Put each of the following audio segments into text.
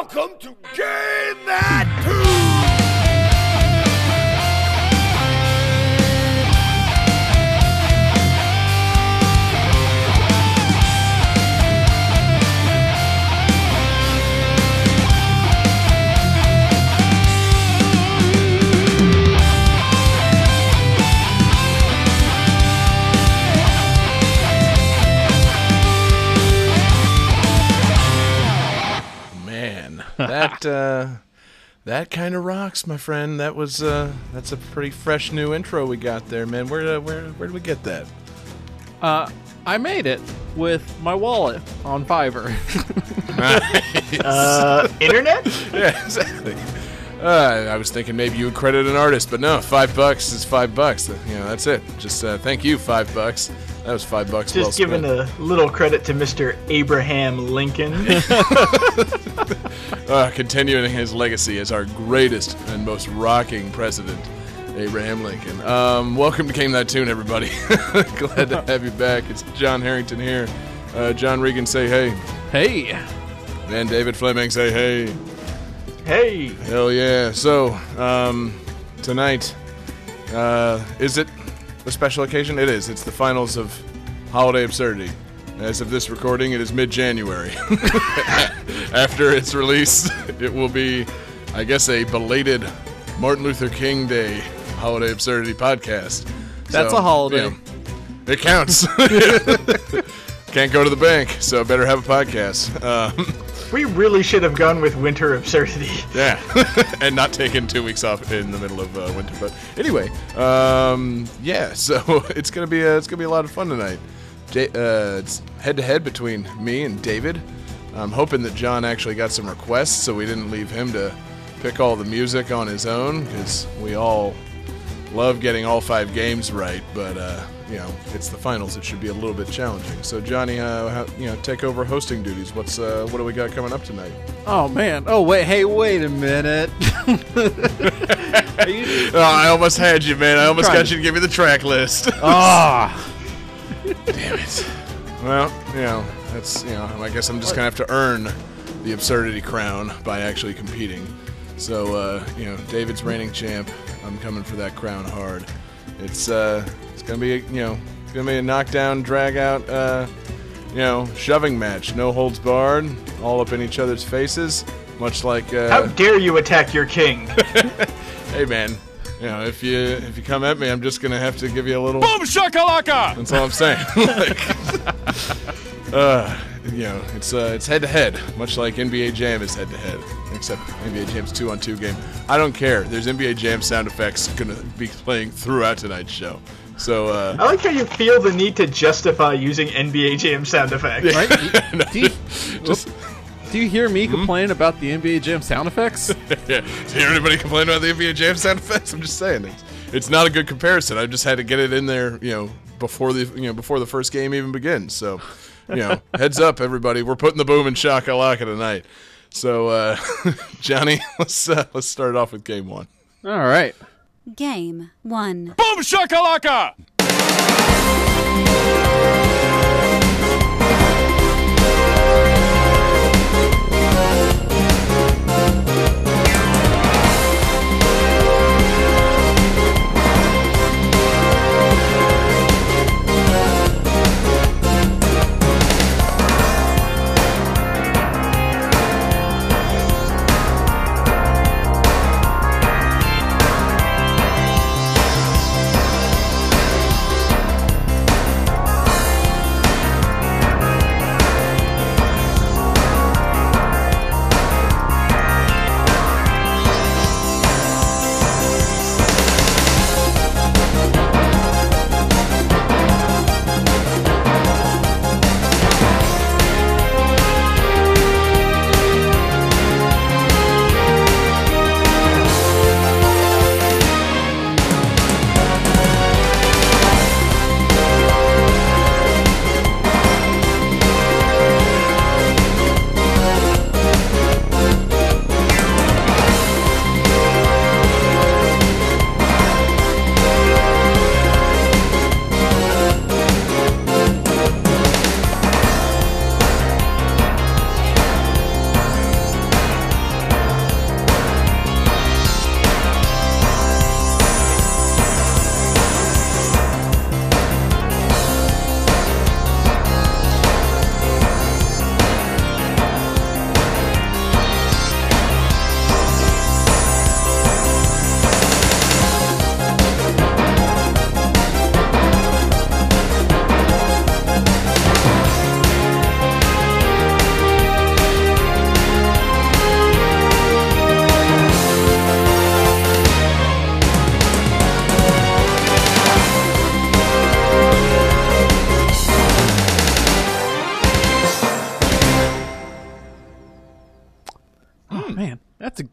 Welcome to Game that uh, that kind of rocks, my friend. That was uh, that's a pretty fresh new intro we got there, man. Where uh, where where did we get that? Uh, I made it with my wallet on Fiverr. Uh, internet? yeah, exactly. Uh, I was thinking maybe you would credit an artist, but no, five bucks is five bucks. You know, that's it. Just uh, thank you, five bucks. That was five bucks. Just well giving spent. a little credit to Mr. Abraham Lincoln. uh, continuing his legacy as our greatest and most rocking president, Abraham Lincoln. Um, welcome to Game That Tune, everybody. Glad to have you back. It's John Harrington here. Uh, John Regan, say hey. hey, And David Fleming, say hey. hey, Hell yeah. So, um, tonight, uh, is it a special occasion? It is. It's the finals of Holiday Absurdity. As of this recording, it is mid January. After its release, it will be, I guess, a belated Martin Luther King Day Holiday Absurdity podcast. That's So, a holiday. you know, it counts. Can't go to the bank, so better have a podcast. Um, we really should have gone with winter absurdity. Yeah, and not taken two weeks off in the middle of uh, winter. But anyway, um, yeah. So it's gonna be a, it's gonna be a lot of fun tonight. Uh, it's head to head between me and David. I'm hoping that John actually got some requests, so we didn't leave him to pick all the music on his own because we all love getting all five games right. But uh, you know, it's the finals. It should be a little bit challenging. So Johnny, uh, how, you know, take over hosting duties. What's uh, what do we got coming up tonight? oh man, oh wait, hey, wait a minute. Oh, I almost had you, man. I almost got to- you to give me the track list. Ah, Damn it. Well, you know, that's, you know, I guess I'm just going to have to earn the absurdity crown by actually competing. So, uh, you know, David's reigning champ. I'm coming for that crown hard. It's, uh, it's going to be, a, you know, it's going to be a knockdown, drag out, uh, you know, shoving match. No holds barred, all up in each other's faces. Much like, How uh, dare you attack your king? hey man, you know, if you if you come at me, I'm just gonna have to give you a little Boom shakalaka! That's all I'm saying. like, uh, you know, it's uh, it's head to head, much like NBA Jam is head to head, except NBA Jam's two on two game. I don't care. There's NBA Jam sound effects gonna be playing throughout tonight's show. So uh, I like how you feel the need to justify using NBA Jam sound effects. right? Do you, just do you hear me complain about the NBA Jam sound effects? yeah. Do you hear anybody complain about the NBA Jam sound effects? I'm just saying it's, it's not a good comparison. I just had to get it in there, you know, before the you know before the first game even begins. So, you know, heads up, everybody, we're putting the boom in shakalaka tonight. So, uh, Johnny, let's uh, let's start off with game one. All right. Game 1. Boom shakalaka!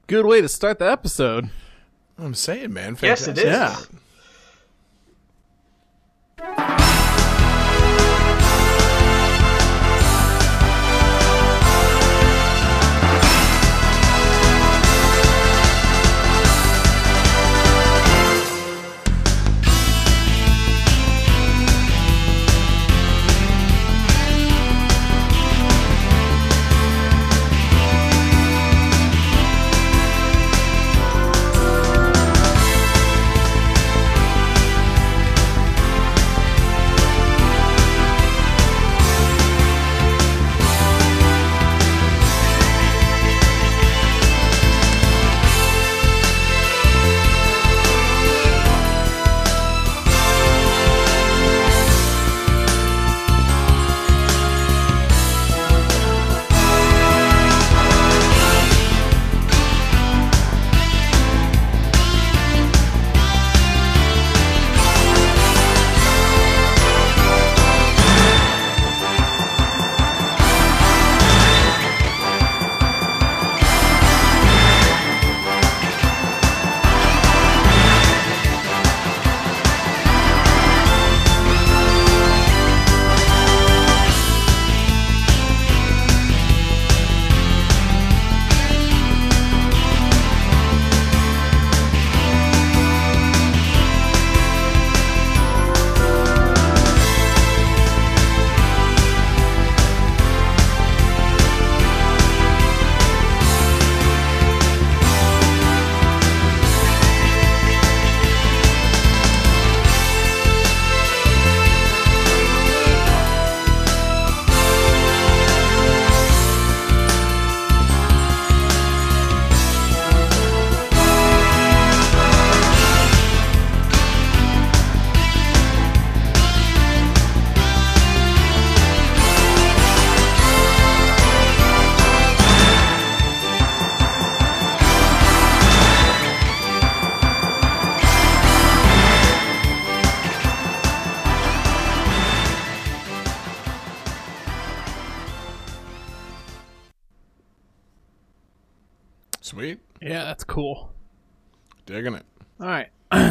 Good way to start the episode. I'm saying, man. Yes, it is. Yeah.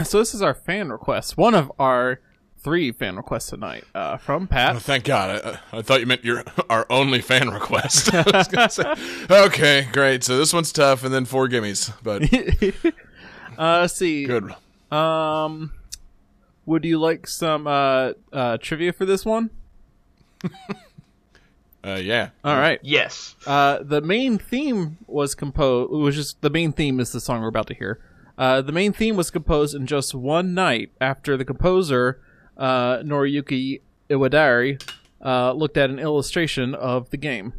So this is our fan request. One of our three fan requests tonight uh, from Oh, Pat. thank God. I, I thought you meant your our only fan request. I was gonna say, okay, great. So this one's tough, and then four gimmies, but Uh, let's see. good. Um, would you like some uh, uh, trivia for this one? Uh, yeah. All right. Yes. Uh, the main theme was composed. Which is the main theme is the song we're about to hear. Uh, the main theme was composed in just one night after the composer uh, Noriyuki Iwadare uh, looked at an illustration of the game.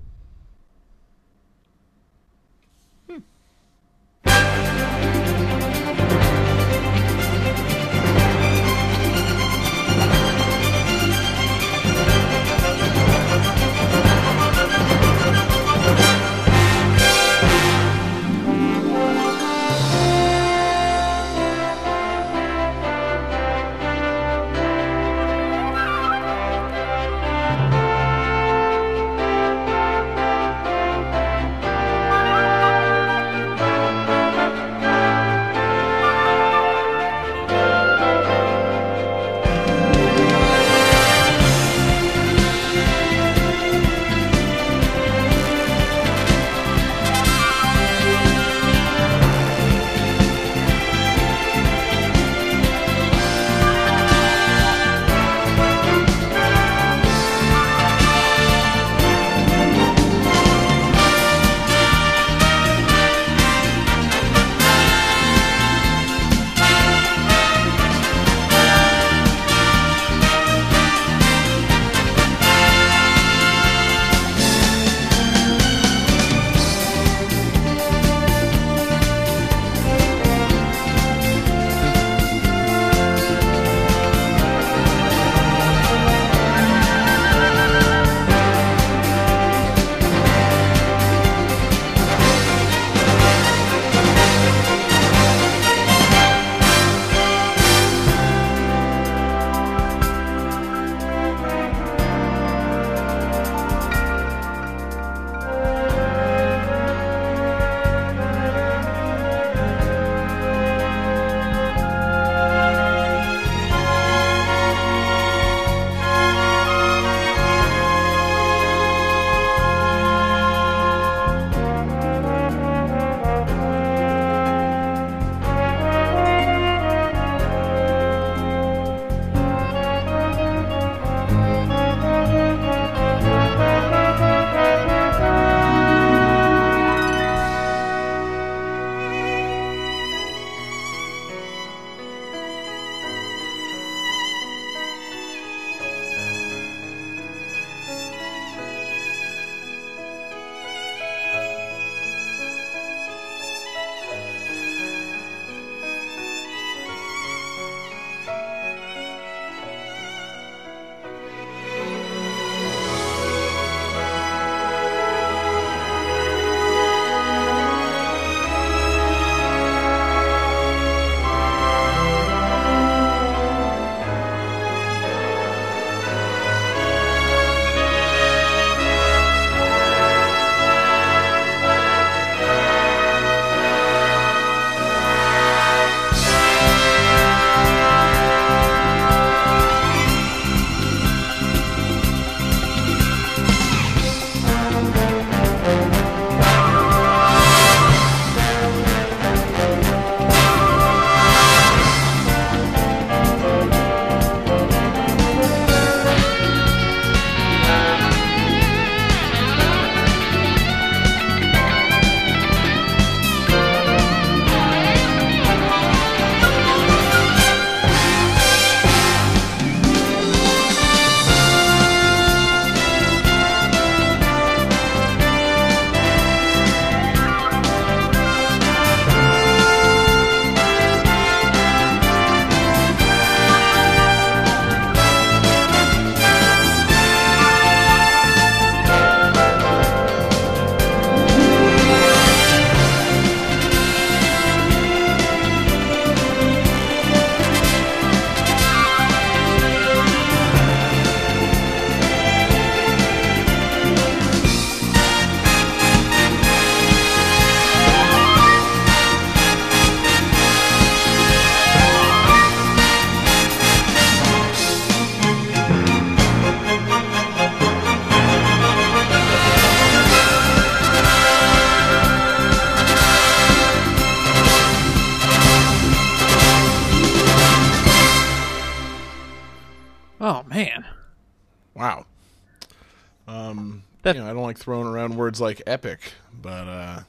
Words like epic, but uh,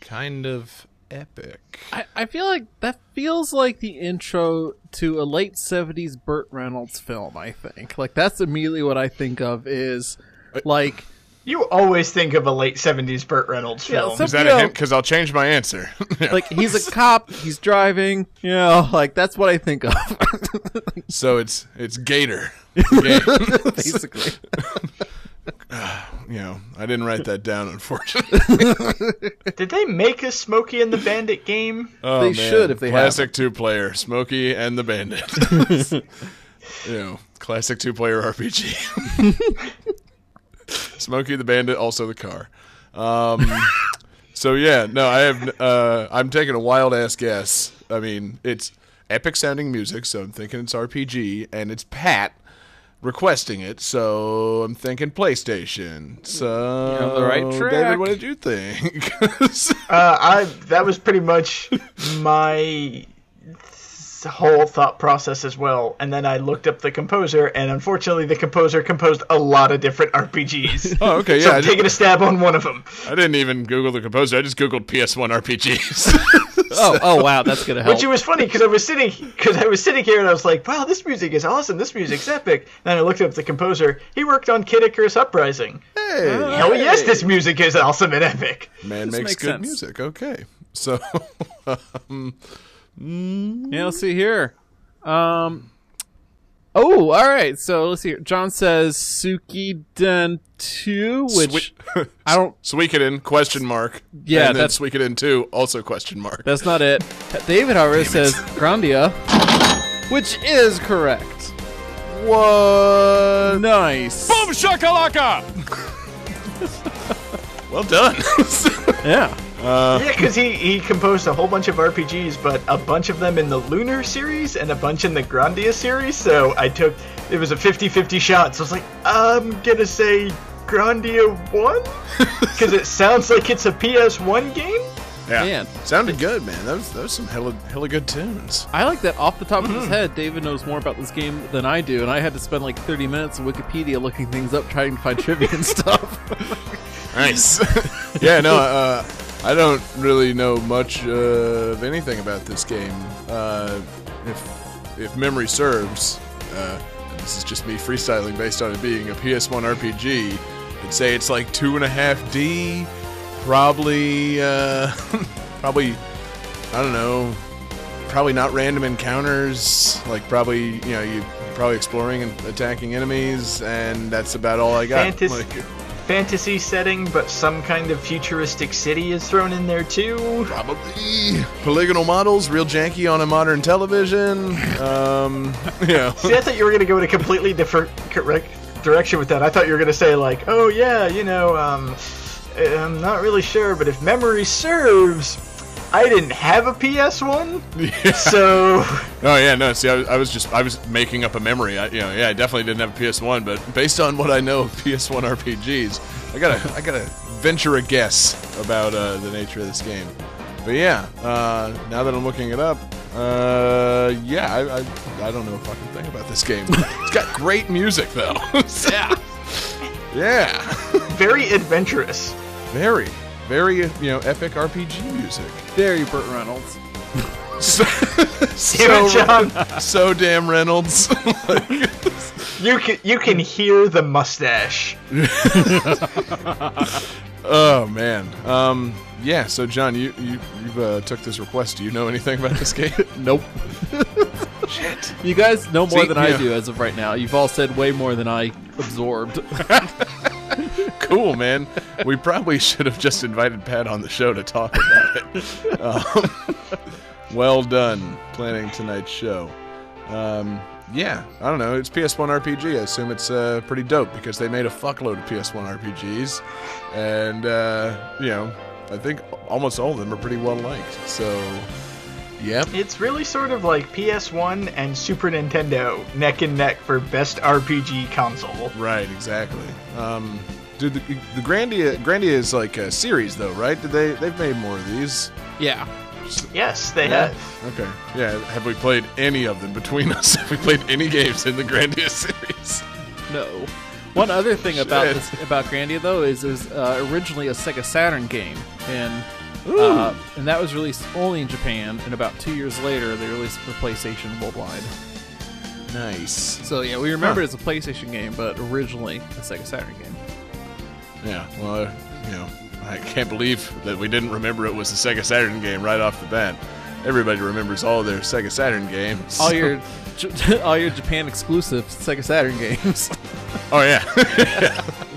kind of epic. I, I feel like that feels like the intro to a late seventies Burt Reynolds film. I think like that's immediately what I think of is like You always think of a late '70s Burt Reynolds Yeah, film. so- Is that you a know- hint? Because I'll change my answer. Yeah. like he's a cop, he's driving, you know, like that's what I think of so it's it's Gator. Game. basically. You know, I didn't write that down, unfortunately. Did they make a Smokey and the Bandit game? Oh, They man. should if they have classic two player, Smokey and the Bandit. you know, classic two player RPG. Smokey the Bandit, also the car. Um, so yeah, no, I have. Uh, I'm taking a wild ass guess. I mean, it's epic sounding music, so I'm thinking it's RPG, and it's Pat requesting it, so I'm thinking PlayStation. So You're on the right David, what did you think? Uh, I that was pretty much my whole thought process as well. And then I looked up the composer, and unfortunately, the composer composed a lot of different RPGs. oh, okay, so yeah. I I'm did- taking a stab on one of them. I didn't even Google the composer. I just Googled PS1 RPGs. Oh, oh wow, that's gonna help. Which it was funny because I was sitting because I was sitting here and I was like, "Wow, this music is awesome. This music's epic." And I looked up the composer. He worked on Kid Icarus Uprising. hey, Hell yes, this music is awesome and epic. man This makes, makes good sense. music. Okay, so um, Yeah, let's see here. Um. Oh, all right. So let's see. Here. John says Suki Den two, which Swe- I don't. Suikoden question mark. Yeah, and then that's- Suikoden two also question mark. That's not it. David, however, says Grandia, which is correct. What? Nice. Boom shakalaka! Well done. Yeah. Yeah, because he, he composed a whole bunch of RPGs, but a bunch of them in the Lunar series and a bunch in the Grandia series. So I took it was a 50-50 shot. So I was like, I'm gonna say Grandia one because it sounds like it's a PS1 game. yeah, Man. sounded good, man. That was that was some hella hella good tunes. I like that off the top of his head, David knows more about this game than I do, and I had to spend like 30 minutes on Wikipedia looking things up, trying to find trivia and stuff. Nice. yeah, no, uh, I don't really know much uh, of anything about this game. Uh, if if memory serves, uh, this is just me freestyling based on it being a PS1 RPG. I'd say it's like two and a half D, probably, uh, probably, I don't know, probably not random encounters. Like probably, you know, you probably exploring and attacking enemies, and that's about all I got. Fantas- Like, Fantasy setting, but some kind of futuristic city is thrown in there too. Probably polygonal models, real janky on a modern television. Um, know, See, I thought you were gonna go in a completely different correct direction with that. I thought you were gonna say like, oh yeah, you know, um, I'm not really sure, but if memory serves, I didn't have a PS1, so oh yeah, no. See, I, was- I was just I was making up a memory. I, you know, yeah, I definitely didn't have a PS1, but based on what I know of PS1 RPGs, I gotta I gotta venture a guess about uh, the nature of this game. But yeah, uh, now that I'm looking it up, uh, yeah, I, I I don't know a fucking thing about this game. it's got great music though. yeah. yeah, very adventurous. very very you know epic RPG music. Very Burt Reynolds. So, Damn it, John. so damn Reynolds. You can you can hear the mustache. oh man. Um. Yeah. So John, you you you uh, took this request. Do you know anything about this game? Nope. Shit. You guys know more See, than I yeah. do as of right now. You've all said way more than I absorbed. Cool, man. We probably should have just invited Pat on the show to talk about it. Um, well done planning tonight's show. Um, yeah, I don't know. It's PS1 RPG. I assume it's uh, pretty dope because they made a fuckload of PS1 RPGs, and uh, you know, I think almost all of them are pretty well liked. So, yep. It's really sort of like PS1 and Super Nintendo neck and neck for best RPG console. Right, exactly. Um, dude, the, the Grandia Grandia is like a series though, right? Did they they've made more of these? yeah. Yes, they Yeah. have. Okay. Yeah. Have we played any of them between us? Have we played any games in the Grandia series? No. One other thing about this about Grandia though is it was uh, originally a Sega Saturn game, and uh, and that was released only in Japan. And about two years later, they released it for PlayStation worldwide. nice. So yeah, we remember it as a PlayStation game, but originally a Sega Saturn game. Yeah, well, uh, you know, I can't believe that we didn't remember it was a Sega Saturn game right off the bat. Everybody remembers all their Sega Saturn games. All your all your Japan exclusive Sega Saturn games. oh yeah,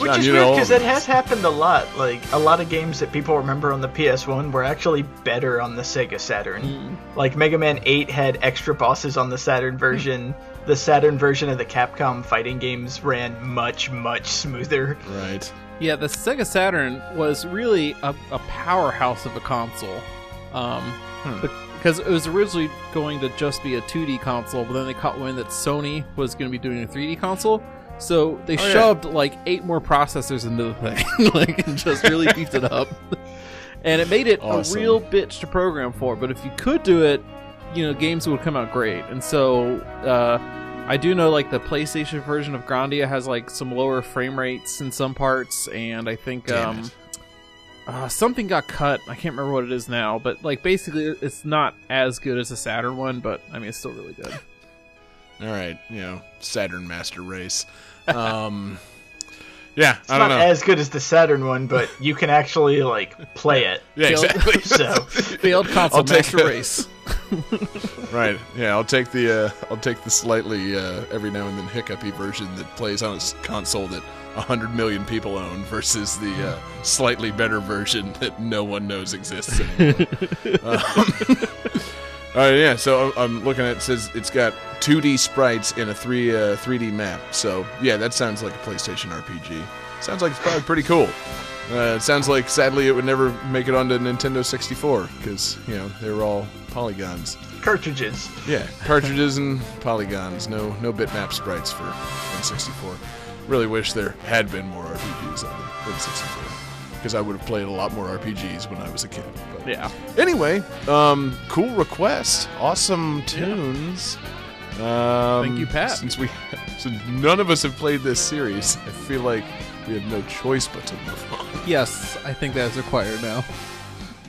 Which is you weird because of it has happened a lot. Like a lot of games that people remember on the PS1 were actually better on the Sega Saturn. Hmm. Like Mega Man 8 had extra bosses on the Saturn version. The Saturn version of the Capcom fighting games ran much much smoother. right. Yeah, the Sega Saturn was really a, a powerhouse of a console. Um, Hmm. Because it was originally going to just be a 2D console, but then they caught wind that Sony was going to be doing a 3D console. So they Oh, yeah. shoved like eight more processors into the thing, like and just really beefed it up. And it made it Awesome. a real bitch to program for. But if you could do it, you know, games would come out great. And so uh, I do know like the PlayStation version of Grandia has like some lower frame rates in some parts, and I think um, uh, something got cut. I can't remember what it is now, but like basically, it's not as good as the Saturn one, but I mean, it's still really good. All right, you know, Saturn Master Race. Um, yeah, It's I don't not know. as good as the Saturn one, but you can actually like play it. yeah, Failed- exactly. So Failed console I'll take master a- race. right. Yeah, I'll take the uh, I'll take the slightly uh, every now and then hiccupy version that plays on a s- console that hundred million people own versus the uh, slightly better version that no one knows exists anymore. um, all right, yeah. So I'm- I'm looking at it says it's got 2D sprites in a three uh, 3D map. So yeah, that sounds like a PlayStation RPG. Sounds like it's probably pretty cool. Uh, it sounds like sadly it would never make it onto Nintendo 64 because you know they were all polygons. cartridges. Yeah, cartridges and polygons. No, no bitmap sprites for N64. Really wish there had been more RPGs on the N64 because I would have played a lot more RPGs when I was a kid. But Yeah. Anyway, um, cool request, awesome tunes. Um, Thank you, Pat. Since we, since none of us have played this series, I feel like we have no choice but to move on. Yes, I think that is required now.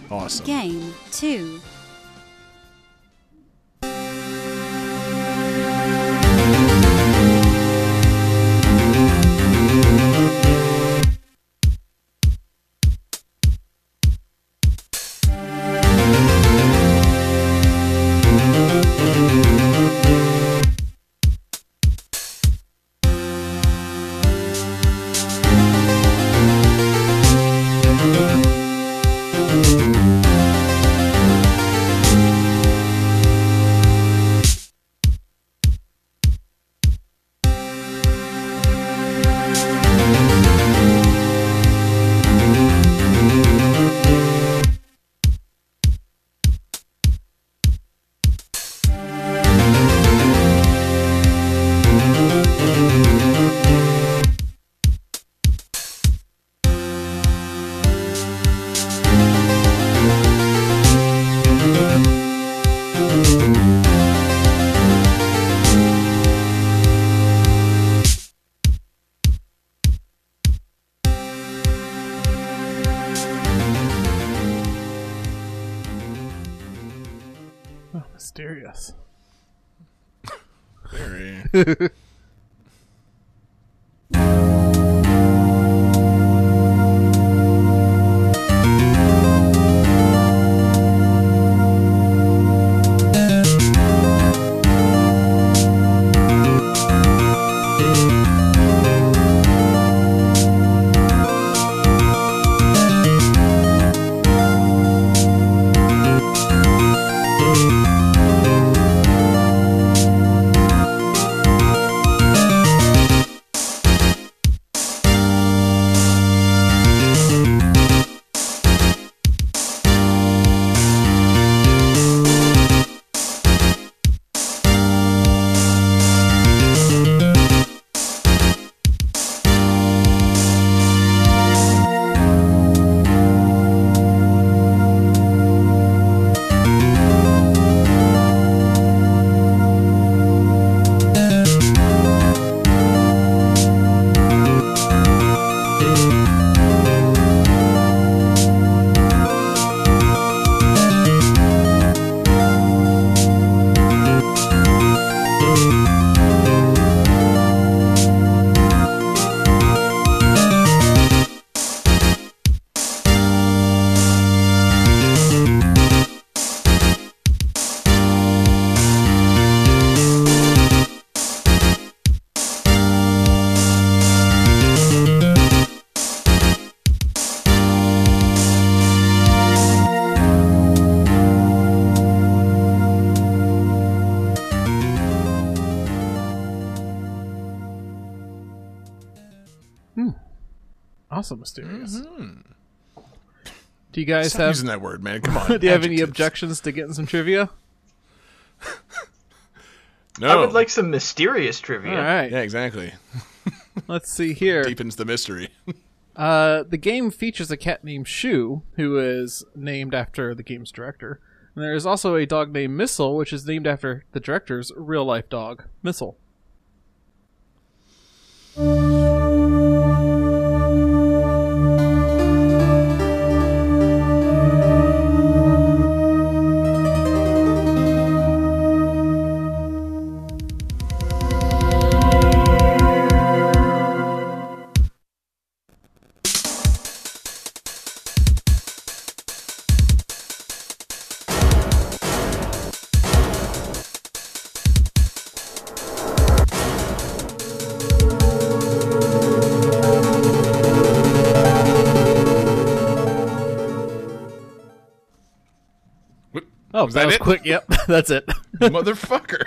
Awesome. Game 2. Mysterious. Very. awesome, mysterious. Do you guys Stop have? using that word, man. Come on. Do you have any objections to getting some trivia? No. I would like some mysterious trivia. All right, Yeah, exactly. let's see here. Deepens the mystery. Uh, the game features a cat named Shu, who is named after the game's director. And there is also a dog named Missile, which is named after the director's real life dog, Missile. Oh, Was that, that was it? quick. Yep, that's it. Motherfucker.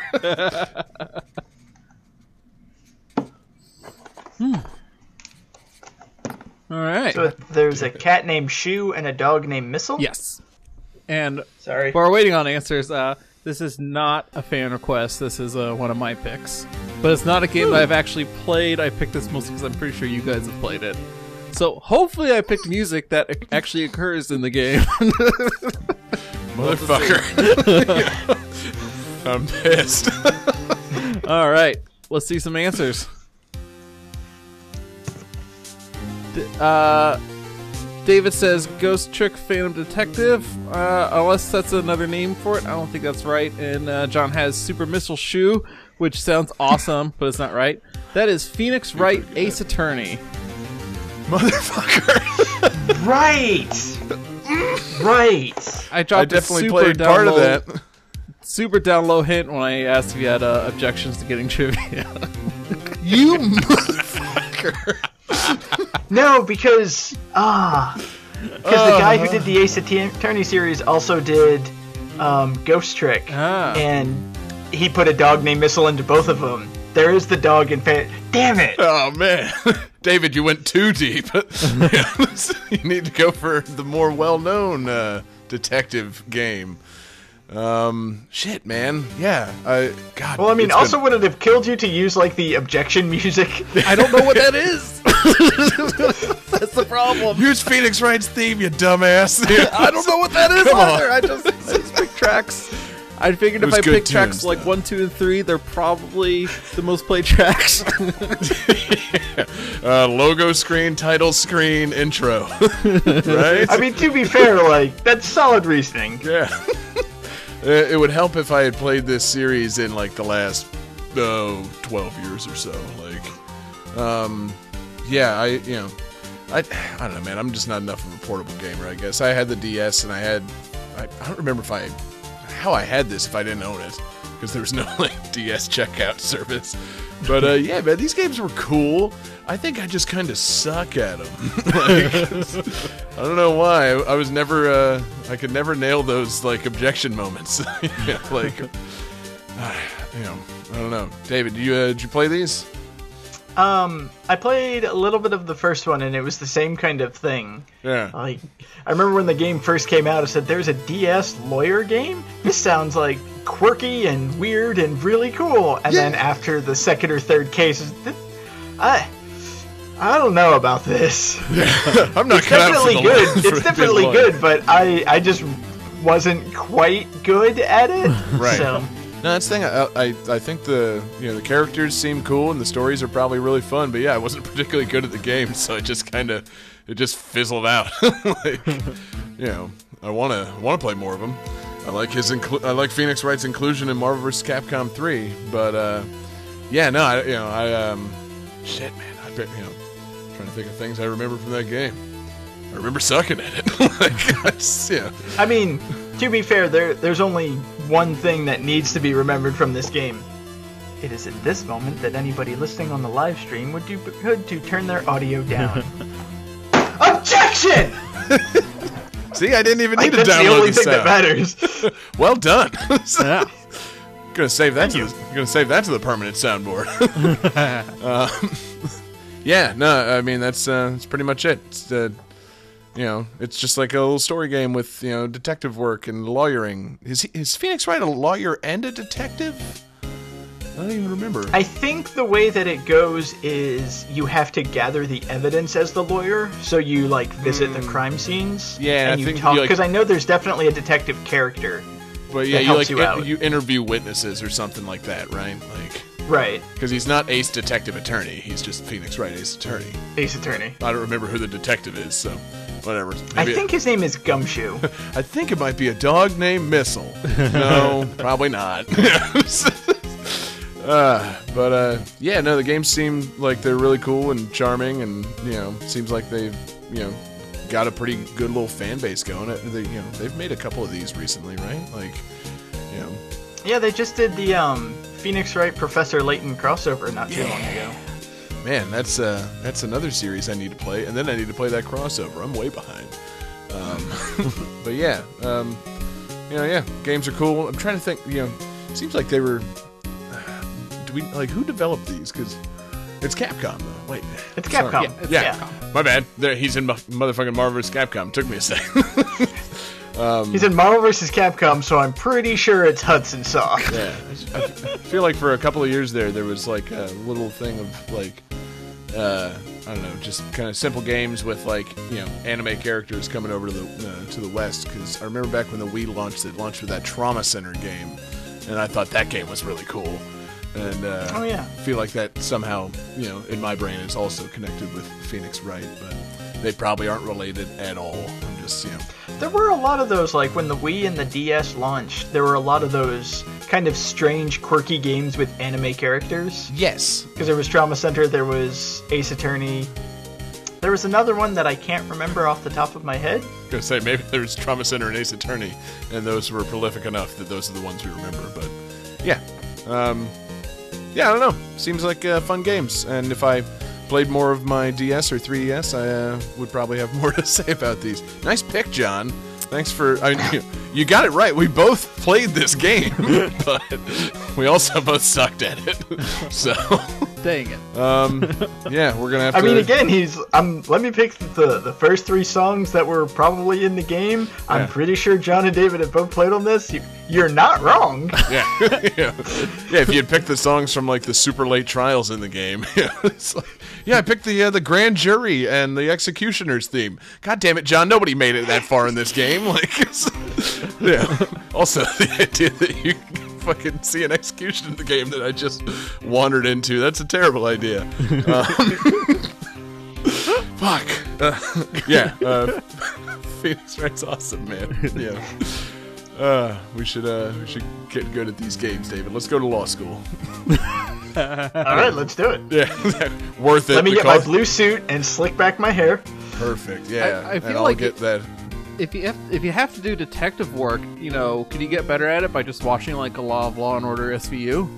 All right. So there's a cat named Shu and a dog named Missile. yes. And Sorry. we're waiting on answers, uh, this is not a fan request. This is uh, one of my picks. But it's not a game that I've actually played. I picked this mostly because I'm pretty sure you guys have played it. So hopefully I picked music that actually occurs in the game. Motherfucker. I'm pissed. All right, let's see some answers. D- uh, David says Ghost Trick Phantom Detective. Uh, unless that's another name for it, I don't think that's right. And uh, John has Super Missile Shoe, which sounds awesome, but it's not right. That is Phoenix Wright Ace Attorney. Motherfucker. Right. right. I dropped I definitely a super played down part of low- that. Super down low hint when I asked if you had uh, objections to getting trivia. You motherfucker. No, because ah, because the guy who did the Ace Attorney series also did um, Ghost Trick, Ah. and he put a dog named Missile into both of them. There is the dog in fa- Damn it! Oh man, David, you went too deep. you need to go for the more well-known uh, detective game. Um, shit, man. Yeah. I God. Well, I mean, also been- would it have killed you to use like the objection music? I don't know what that is. That's the problem. use Phoenix Wright's theme, you dumbass. I don't know what that is Come on. either. I just, I just pick tracks. I figured if I good pick tracks tunes, like one, two, and three, they're probably the most played tracks. uh, logo screen, title screen, intro. right? I mean, to be fair, like that's solid reasoning. Yeah. it it would help if I had played this series in like the last oh, 12 years or so. Like um yeah, I you know I I don't know, man. I'm just not enough of a portable gamer, I guess. I had the DS and I had I, I don't remember if I how I had this if I didn't own it because there was no like DS checkout service. But uh, yeah, man, these games were cool. I think I just kind of suck at them. like, I don't know why. I, was never. Uh, I could never nail those like objection moments. You know, like, uh, you know, I don't know. David, you uh, did you play these? Um, I played a little bit of the first one, and it was the same kind of thing. Yeah. Like, I remember when the game first came out, I said, "There's a DS lawyer game. This sounds like quirky and weird and really cool." And then after the second or third case, I, I don't know about this. Yeah. I'm not for definitely good. It's definitely good, but I, I just wasn't quite good at it. Right. So, No, that's the thing. I, I I think the you know the characters seem cool and the stories are probably really fun. But yeah, I wasn't particularly good at the game, so it just kind of it just fizzled out. like, you know, I want to play more of them. I like his inclu- I like Phoenix Wright's inclusion in Marvel vs. Capcom 3, but uh, yeah, no, I you know I um shit, man, I bet you know trying to think of things I remember from that game. I remember sucking at it. like, I just, yeah. I mean, to be fair, there there's only one thing that needs to be remembered from this game. It is at this moment that anybody listening on the live stream would do good to turn their audio down. Objection! See, I didn't even Like, need to that's the download only the thing that matters. Well done. yeah. gonna save that. To the, gonna save that to the permanent soundboard. um, yeah, no, I mean that's uh, that's pretty much it. It's, uh, you know, it's just like a little story game with you know detective work and lawyering. Is he, is Phoenix Wright a lawyer and a detective? I don't even remember. I think the way that it goes is you have to gather the evidence as the lawyer, so you like visit the crime scenes. Hmm. Yeah, I you think talk you, like- because I know there's definitely a detective character. but yeah, you like you in- you interview witnesses or something like that, right? Like Right, because he's not Ace Detective Attorney. He's just Phoenix Wright Ace Attorney. Ace Attorney. I don't remember who the detective is, so whatever. I Maybe- think his name is Gumshoe. I think it might be a dog named Missile. No, probably not. uh, but uh, yeah, no, the games seem like they're really cool and charming, and you know, seems like they've you know got a pretty good little fan base going. They, you know, they've made a couple of these recently, right? Like, you know, yeah, they just did the um, Phoenix Wright Professor Layton crossover not too long ago. Man, that's uh, that's another series I need to play, and then I need to play that crossover. I'm way behind. Um, but yeah, um, you know, yeah, games are cool. I'm trying to think. You know, seems like they were. Do we like who developed these? Because it's Capcom though. Wait, It's sorry. Capcom. Yeah, it's Yeah, Capcom. my bad. There, he's in mu- motherfucking Marvel's. Capcom. Took me a second. He's in Marvel vs. Capcom, so I'm pretty sure it's Hudson Soft. Yeah, I I feel like for a couple of years there, there was like a little thing of like, uh, I don't know, just kind of simple games with like you know anime characters coming over to the uh, to the West. Because I remember back when the Wii launched, it launched with that Trauma Center game, and I thought that game was really cool. And uh, Oh, yeah. Feel like that somehow you know in my brain is also connected with Phoenix Wright, but they probably aren't related at all. Just you know. There were a lot of those, like when the Wii and the DS launched, there were a lot of those kind of strange, quirky games with anime characters. Yes, Because there was Trauma Center, there was Ace Attorney. There was another one that I can't remember off the top of my head. gonna say maybe there was Trauma Center and Ace Attorney, and those were prolific enough that those are the ones we remember. But yeah, um, yeah, I don't know. Seems like uh, fun games, and if I played more of my DS or 3DS, I uh, would probably have more to say about these. Nice pick, John. Thanks for. I mean, you, you got it right. We both played this game, but we also both sucked at it. So Dang it. um, yeah, we're gonna have to I to. mean, again, he's. Um, let me pick the the first three songs that were probably in the game. I'm pretty sure John and David have both played on this. You, you're not wrong. Yeah. yeah. Yeah, if you had picked the songs from like the super late trials in the game. Yeah, it's like, yeah I picked the uh, the grand jury and the executioner's theme. God damn it, John, nobody made it that far in this game. Like Yeah. Also the idea that you fucking see an execution in the game that I just wandered into. That's a terrible idea. Um, fuck. Uh, yeah. Uh, Phoenix Wright's awesome, man. Yeah. Uh, we should uh, we should get good at these games, David. Let's go to law school. All right, let's do it. Yeah, worth it. Let me get my blue suit and slick back my hair. Perfect. Yeah, I- I and feel I'll like get it- that. If you have, if you have to do detective work, you know, could you get better at it by just watching like a Law of Law and Order SVU?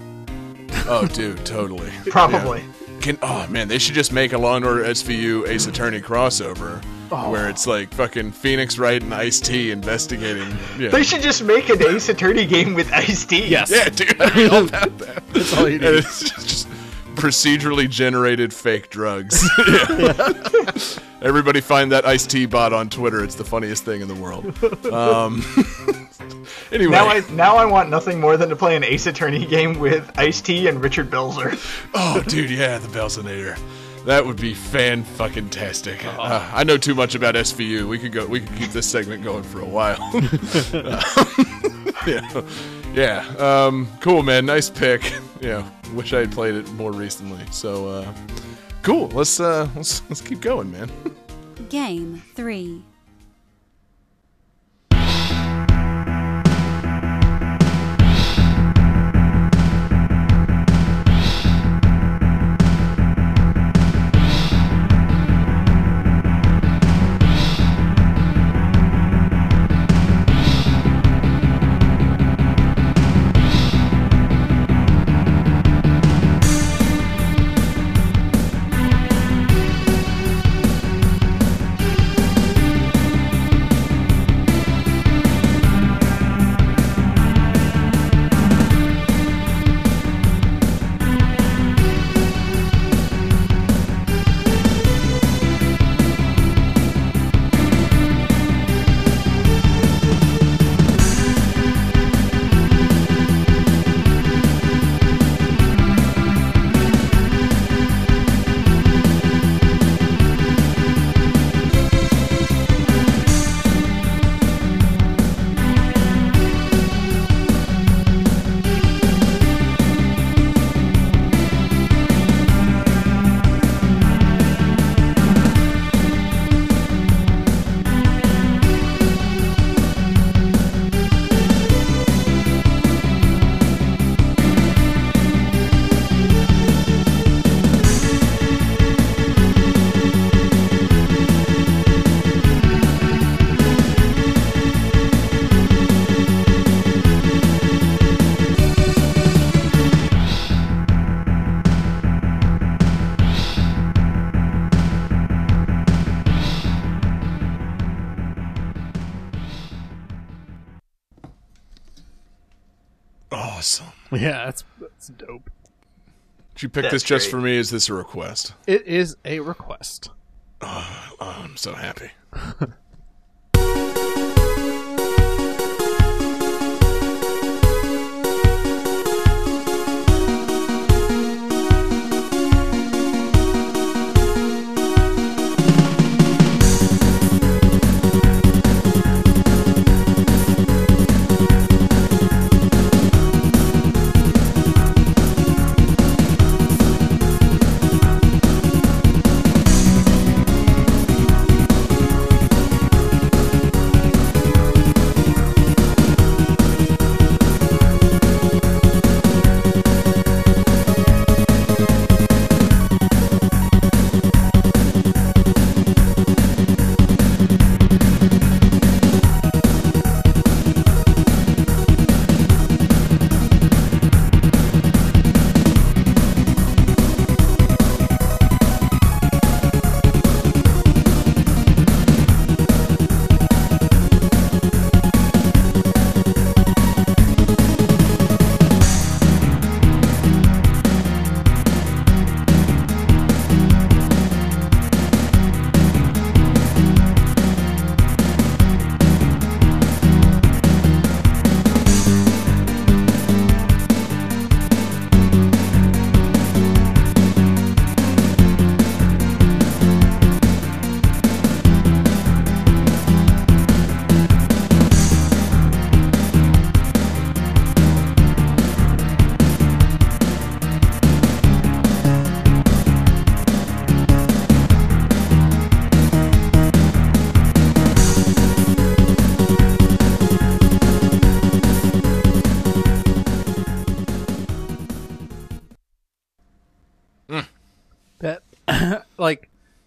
Oh, dude, totally. Probably. Can oh man, they should just make a Law and Order SVU Ace Attorney crossover Oh. where it's like fucking Phoenix Wright and Ice T investigating. Yeah. They should just make an Ace Attorney game with Ice T. Yes. yeah, dude, I'd be all about that. That's all you And need. it's just, just procedurally generated fake drugs. Yeah. Everybody find that Ice T bot on Twitter. It's the funniest thing in the world. Um, anyway, Now I now I want nothing more than to play an Ace Attorney game with Ice T and Richard Belzer. oh, dude, yeah, the Belsonator. That would be fan fucking tastic. Uh, I know too much about SVU. We could go. We could keep this segment going for a while. yeah, yeah. Um, cool, man. Nice pick. Yeah, wish I had played it more recently. So, uh, cool. Let's uh, let's let's keep going, man. Game 3. Yeah, that's that's dope. Did you pick That's this just great. for me? Is this a request? It is a request. Oh, I'm so happy.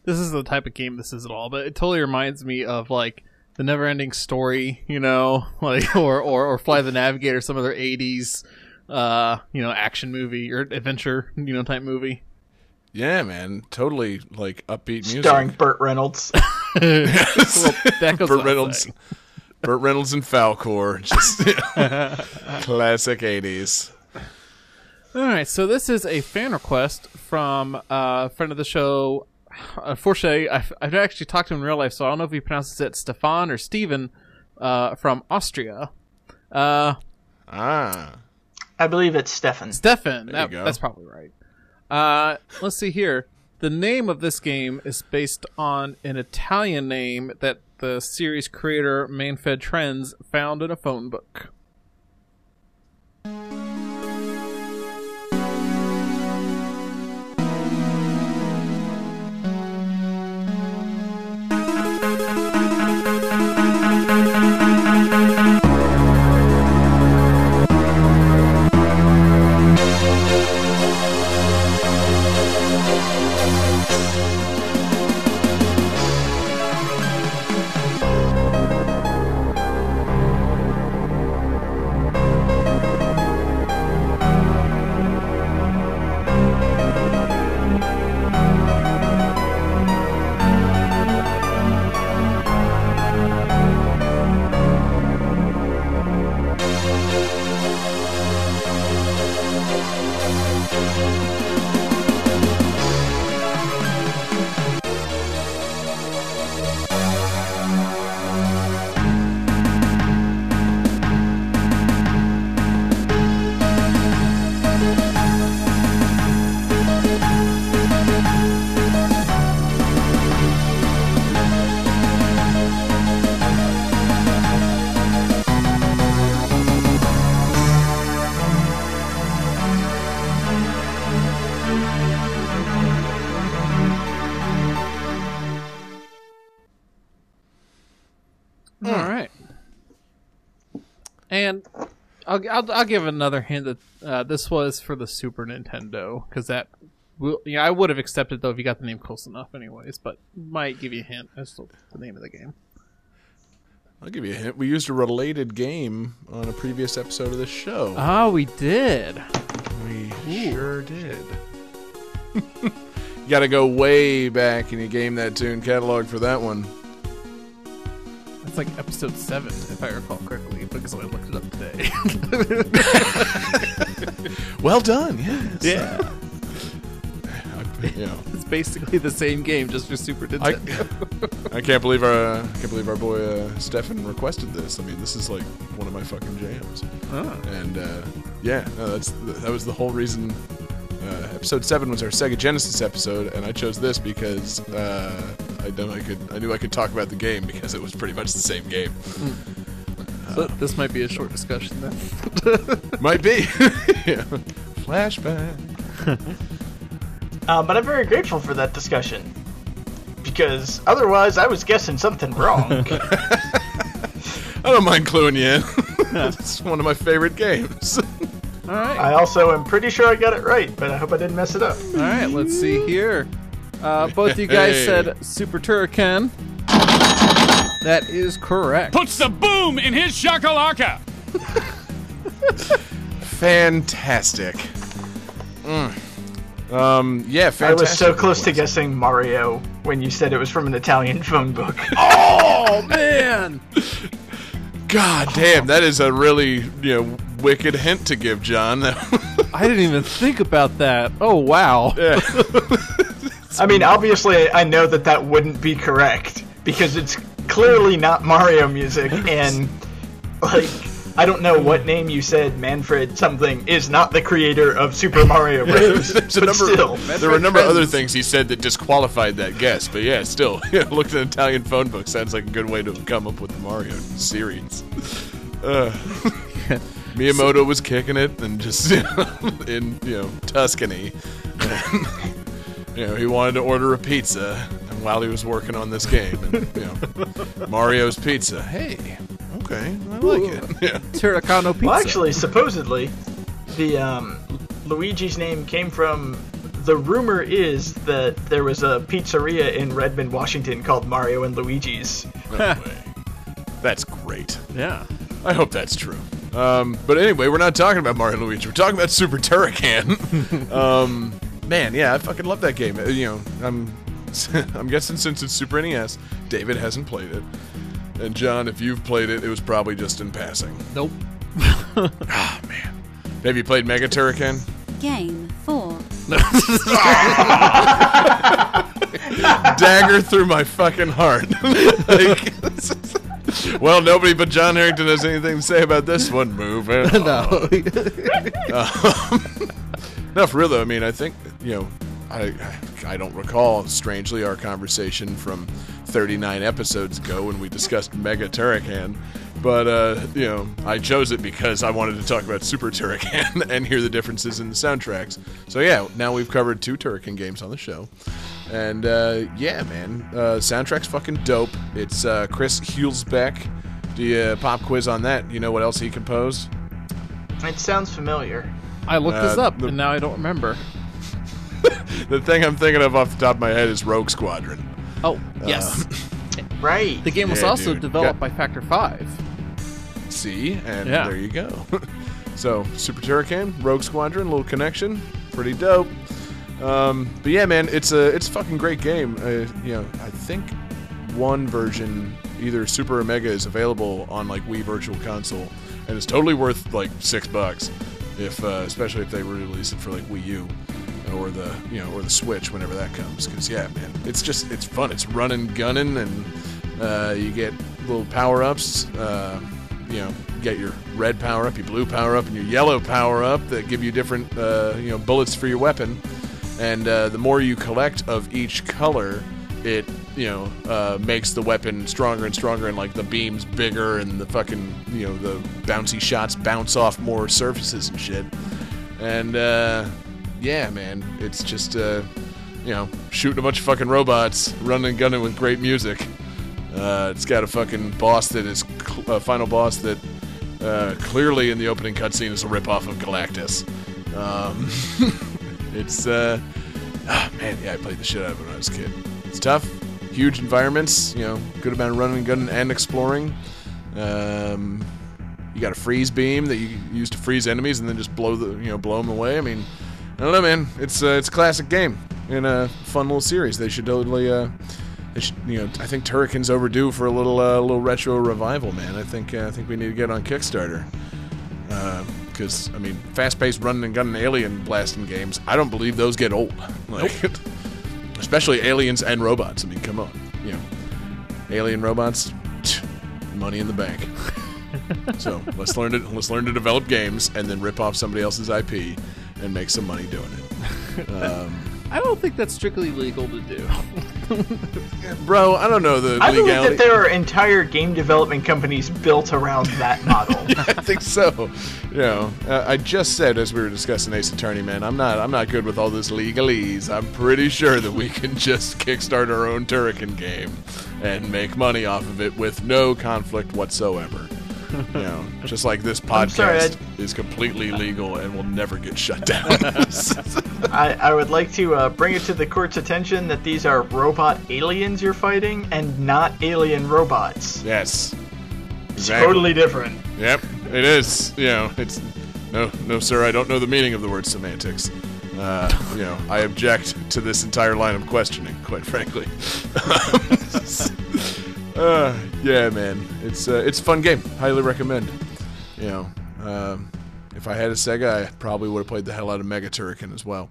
this is the type of game this is at all, but it totally reminds me of like the never ending story, you know, like or, or or Fly the Navigator, some other eighties uh, you know, action movie or adventure, you know, type movie. Yeah, man. Totally like upbeat music. Starring Burt Reynolds. Well, Burt Reynolds. saying. Burt Reynolds and Falkor. Just classic 80s. All right, so this is a fan request from uh, a friend of the show. Unfortunately, I've, I've actually talked to him in real life, so I don't know if he pronounces it Stefan or Steven uh, from Austria. Uh, Ah. I believe it's Stefan. Stefan, that, that's probably right. Uh, let's see here. The name of this game is based on an Italian name that the series creator Manfred Trenz found in a phone book. I'll, I'll I'll give another hint that uh, this was for the Super Nintendo because that will yeah I would have accepted though if you got the name close enough anyways, but might give you a hint as to the name of the game. I'll give you a hint. We used a related game on a previous episode of this show. Ah, we did. we sure did. you got to go way back in your game that tune catalog for that one. That's like episode seven, if I recall correctly. Because I looked it up today. Well done. Yes. yeah, I, you know, it's basically the same game, just for Super I, Nintendo. I can't believe our uh, can't believe our boy uh, Stefan requested this. I mean, this is like one of my fucking jams. Oh. And uh, yeah, no, that's that was the whole reason. Uh, episode seven was our Sega Genesis episode, and I chose this because uh, I know I could I knew I could talk about the game because it was pretty much the same game. So this might be a short discussion then. Might be. yeah. Flashback. Uh, but I'm very grateful for that discussion. Because otherwise, I was guessing something wrong. I don't mind cluing you in. it's one of my favorite games. All right, I also am pretty sure I got it right, but I hope I didn't mess it up. all right. Let's see here. Uh, both you guys Hey. said Super Turrican. That is correct. Puts the boom in his shakalaka. Fantastic. Mm. Um, yeah, fantastic. I was so close to guessing Mario when you said it was from an Italian phone book. Oh man! God damn, that is a really you know wicked hint to give John. I didn't even think about that. Oh wow! yeah. I mean, obviously, I know that that wouldn't be correct because it's clearly not Mario music, and like, I don't know what name you said, Manfred something is not the creator of Super Mario Bros. There's a but number. still, there were a number of other things he said that disqualified that guess, but yeah, still, yeah, look at an Italian phone book. Sounds like a good way to come up with the Mario series. Uh, Miyamoto was kicking it and just you know, in you know Tuscany. And, you know, he wanted to order a pizza while he was working on this game. And, you know, Mario's Pizza. Hey, okay, I like it. Yeah. Turricano pizza. well, actually, supposedly, the um, Luigi's name came from. The rumor is that there was a pizzeria in Redmond, Washington called Mario and Luigi's. No way. That's great. yeah. I hope that's true. Um, but anyway, we're not talking about Mario Luigi. We're talking about Super Turrican. um, man, yeah, I fucking love that game. Uh, You know, I'm I'm guessing since it's Super NES, David hasn't played it. And John, if you've played it, it was probably just in passing. Nope. Ah, man. Have you played Mega Turrican? Game 4. Dagger through my fucking heart. like, well, nobody but John Harrington has anything to say about this one. On. no. No, for real though. I mean, I think you know, I I don't recall strangely our conversation from 39 episodes ago when we discussed Mega Turrican, but uh, you know, I chose it because I wanted to talk about Super Turrican and hear the differences in the soundtracks. So yeah, now we've covered two Turrican games on the show. And uh, yeah, man, uh, soundtrack's fucking dope. It's uh, Chris Hulsbeck. Do you pop quiz on that? You know what else he composed? It sounds familiar. I looked this Uh, up the- and now I don't remember. The thing I'm thinking of off the top of my head is Rogue Squadron. Oh yes, Right. the game was yeah, also dude. developed Got- by Factor Five. See, and Yeah. there you go. so Super Turrican, Rogue Squadron, little connection, pretty dope. Um, but yeah, man, it's a it's a fucking great game. Uh, you know, I think one version, either Super or Mega, is available on like Wii Virtual Console, and it's totally worth like six bucks, if uh, especially if they release it for like Wii U or the you know or the Switch whenever that comes. Because yeah, man, it's just it's fun. It's running, gunning, and uh, you get little power ups. Uh, you know, you get your red power up, your blue power up, and your yellow power up that give you different uh, you know bullets for your weapon. And uh, the more you collect of each color, it you know uh, makes the weapon stronger and stronger, and like the beams bigger, and the fucking you know the bouncy shots bounce off more surfaces and shit. And uh, yeah, man, it's just uh, you know shooting a bunch of fucking robots, running and gunning with great music. Uh, it's got a fucking boss that is cl- a final boss that uh, clearly in the opening cutscene is a ripoff of Galactus. Um, it's uh, ah, man, yeah, I played the shit out of it when I was a kid. It's tough, huge environments, you know, good amount of running, gunning, and exploring. Um, you got a freeze beam that you use to freeze enemies and then just blow the you know blow them away. I mean, I don't know, man. It's uh, it's a classic game and a fun little series. They should totally uh, they should, you know, I think Turrican's overdue for a little uh, little retro revival, man. I think uh, I think we need to get on Kickstarter. Because I mean, fast-paced running and gunning alien blasting games, I don't believe those get old. Like, especially aliens and robots. I mean, come on, you know, alien robots, money in the bank. so let's learn to let's learn to develop games and then rip off somebody else's IP and make some money doing it. I don't think that's strictly legal to do. Bro, I don't know the I believe that there are entire game development companies built around that model. I think so. You know, uh, I just said as we were discussing Ace Attorney, man, I'm not I'm not good with all this legalese. I'm pretty sure that we can just kickstart our own Turrican game and make money off of it with no conflict whatsoever. You know, just like this I'm sorry, podcast is completely legal and will never get shut down. I, I would like to uh, bring it to the court's attention that these are robot aliens you're fighting and not alien robots. yes. It's Exactly. totally different. Yep, it is. You know, it's no, no, sir. I don't know the meaning of the word semantics. Uh, you know, I object to this entire line of questioning. Quite frankly. uh, yeah, man, it's uh, it's a fun game. Highly recommend. You know, um, if I had a Sega, I probably would have played the hell out of Mega Turrican as well.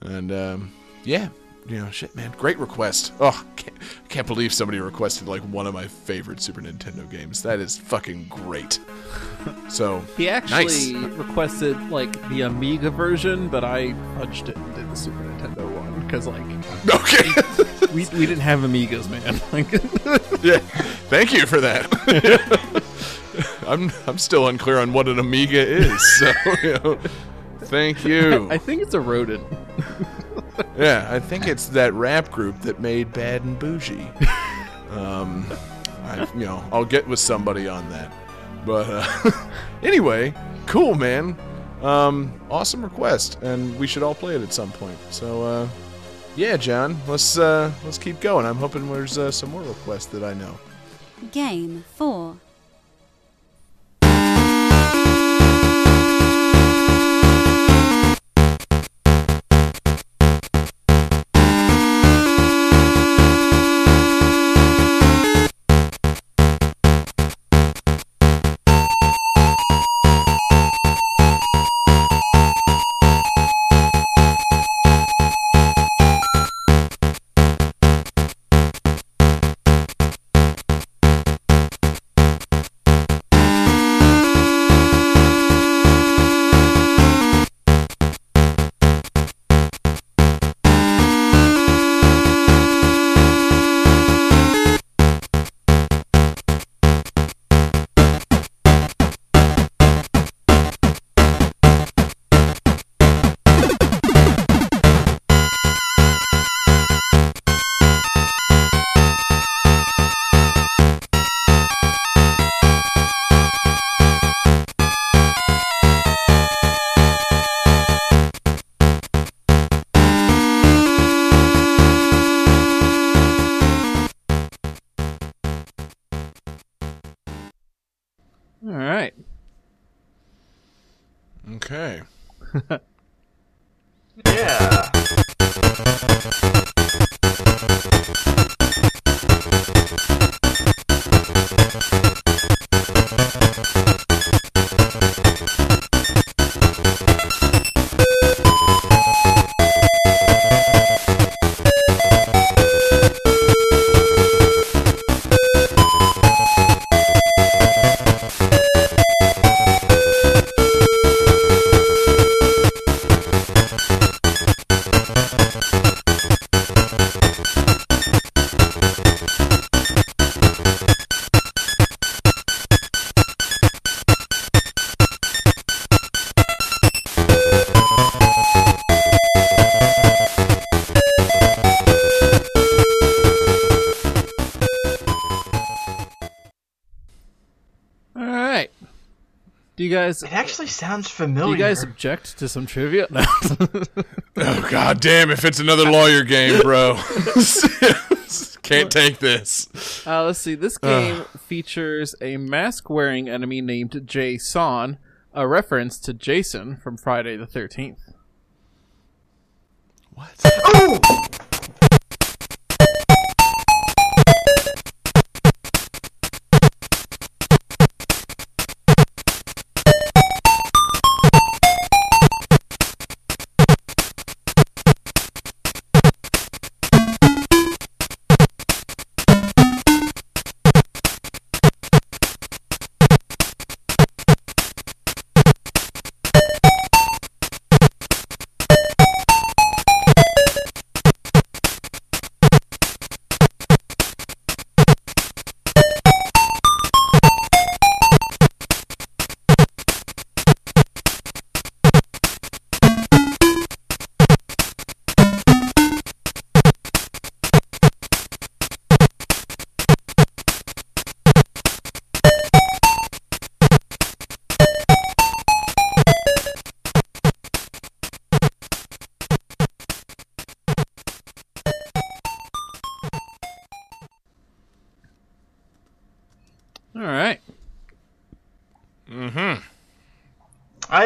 And um, yeah, you know, shit, man, great request. Oh, can't, can't believe somebody requested like one of my favorite Super Nintendo games. That is fucking great. So He actually Nice. requested like the Amiga version, but I fudged it and did the Super Nintendo one because like okay, we, we didn't have Amigas, man. Like, yeah, thank you for that. I'm I'm still unclear on what an Amiga is. So you know, thank you. I think it's a rodent. Yeah, I think it's that rap group that made Bad and Boujee. Um, I, you know, I'll get with somebody on that. But uh, anyway, cool, man. Um, awesome request, and we should all play it at some point. So, uh, yeah, John, let's uh, let's keep going. I'm hoping there's uh, some more requests that I know. Game 4. Okay. guys It actually sounds do familiar. you guys object to some trivia? No. Oh god damn! If it's another lawyer game, bro, can't take this. Uh, let's see. This game features a mask-wearing enemy named Jason, a reference to Jason from Friday the Thirteenth. What? Oh!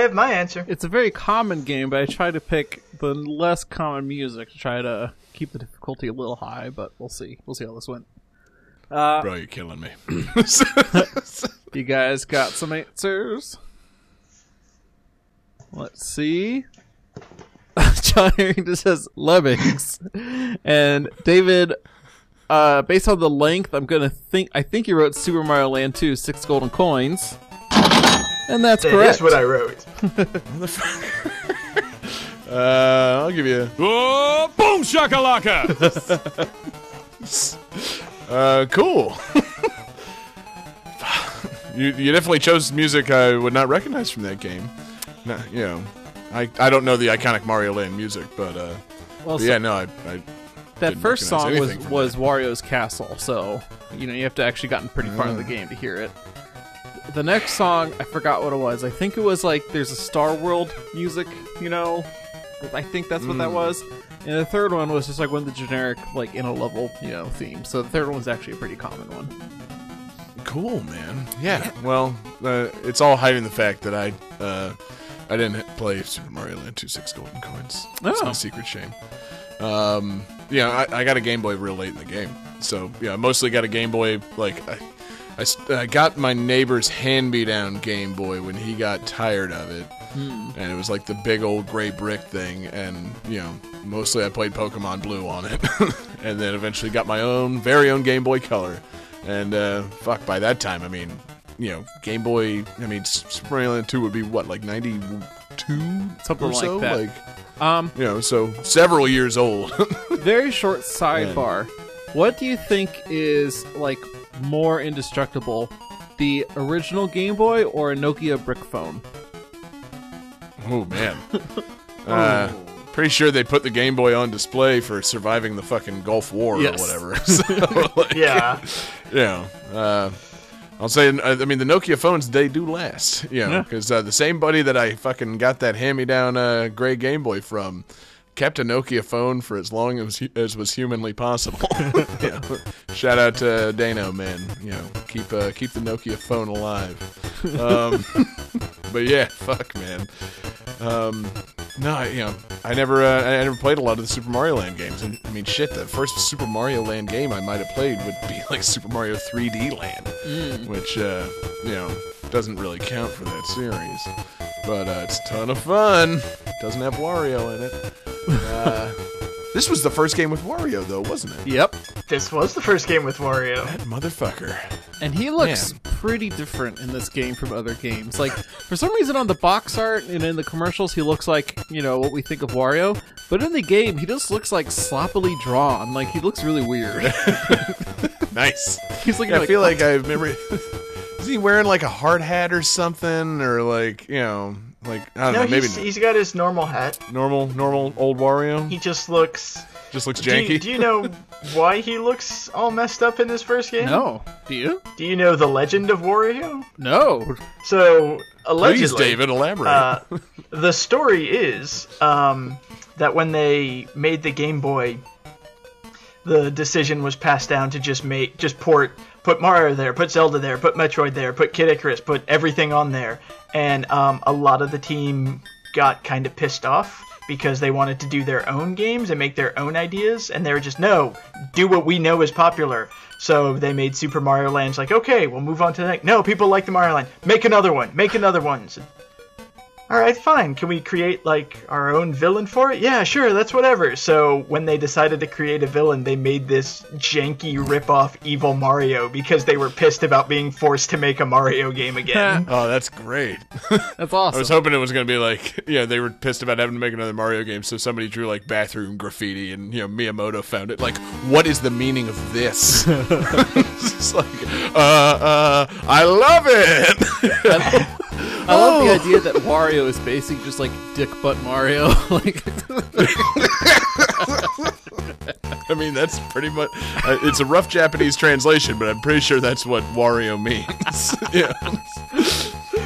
Have my answer. It's a very common game, but I try to pick the less common music to try to keep the difficulty a little high. But we'll see. We'll see how this went. Bro, you're killing me. You guys got some answers? Let's see. John Harrington says Lemmings, and David. Uh, based on the length, I'm gonna think. I think you wrote Super Mario Land 2, six golden coins, and that's That correct. is what I wrote. uh, I'll give you. Oh, boom shakalaka! Uh, cool. you you definitely chose music I would not recognize from that game. No, you know, I I don't know the iconic Mario Land music, but uh, well, but so yeah, no, I, I that didn't first song was anything from was Wario's Castle, so you know you have to actually gotten pretty far in the game to hear it. The next song, I forgot what it was. I think it was like there's a Star World music, you know. I think that's what Mm. that was. And the third one was just like one of the generic like in a level, you know, theme. So the third one was actually a pretty common one. Cool, man. Yeah. Well, uh, it's all hiding the fact that I uh, I didn't play Super Mario Land 2 Six Golden Coins. It's Oh. my secret shame. Um, yeah, I, I got a Game Boy real late in the game, so yeah, I mostly got a Game Boy. Like I, I I got my neighbor's hand-me-down Game Boy when he got tired of it, and it was like the big old gray brick thing, and you know, mostly I played Pokemon Blue on it, and then eventually got my own very own Game Boy Color, and uh, fuck, by that time, I mean, you know, Game Boy. I mean, S- Super Mario Land Two would be what, like ninety-two, Something or like so? that. Like, Um, you know, so several years old. very short sidebar. What do you think is like more indestructible, the original Game Boy or a Nokia brick phone? oh man. Uh, pretty sure they put the Game Boy on display for surviving the fucking Gulf War Yes. or whatever. So, like, Yeah. you know, uh, I'll say, I mean, the Nokia phones, they do last, you know, Yeah. because uh, the same buddy that I fucking got that hand me down uh, gray Game Boy from kept a Nokia phone for as long as, as was humanly possible. know, shout out to Dano, man. You know, keep uh, keep the Nokia phone alive. Um, but yeah, fuck, man. Um, no, I, you know, I never, uh, I never played a lot of the Super Mario Land games, and I mean, shit, the first Super Mario Land game I might have played would be like Super Mario 3D Land, which, uh, you know, doesn't really count for that series, but uh, it's a ton of fun. Doesn't have Wario in it. Uh, this was the first game with Wario, though, wasn't it? Yep. This was the first game with Wario. That motherfucker. And he looks Man. pretty different in this game from other games. Like, for some reason on the box art and in the commercials, he looks like, you know, what we think of Wario. But in the game, he just looks like sloppily drawn. Like, he looks really weird. Nice. He's looking Yeah, I like, feel like I remember. Is he wearing like a hard hat or something, or like you know, like I don't No, know, maybe he's, he's got his normal hat. normal, normal old Wario. He just looks. just looks Do janky. you, do you know why he looks all messed up in this first game? no. Do you? Do you know the legend of Wario? No. So allegedly, Please, David, elaborate. uh, the story is um, that when they made the Game Boy, the decision was passed down to just make just port put Mario there, put Zelda there, put Metroid there, put Kid Icarus, put everything on there, and um, a lot of the team got kind of pissed off because they wanted to do their own games and make their own ideas, and they were just no, do what we know is popular. So they made Super Mario Land. Like, okay, we'll move on to the next. No, people like the Mario Land. Make another one. Make another one. So- all right, fine. Can we create like our own villain for it? Yeah, sure. That's whatever. So when they decided to create a villain, they made this janky rip-off evil Mario because they were pissed about being forced to make a Mario game again. oh, that's great. That's awesome. I was hoping it was gonna be like, yeah, they were pissed about having to make another Mario game, so somebody drew like bathroom graffiti, and you know Miyamoto found it. Like, what is the meaning of this? it's like, uh, uh, I love it. I love Oh. the idea that Wario is basically just like dick butt Mario. like, I mean, that's pretty much. Uh, it's a rough Japanese translation, but I'm pretty sure that's what Wario means. yeah.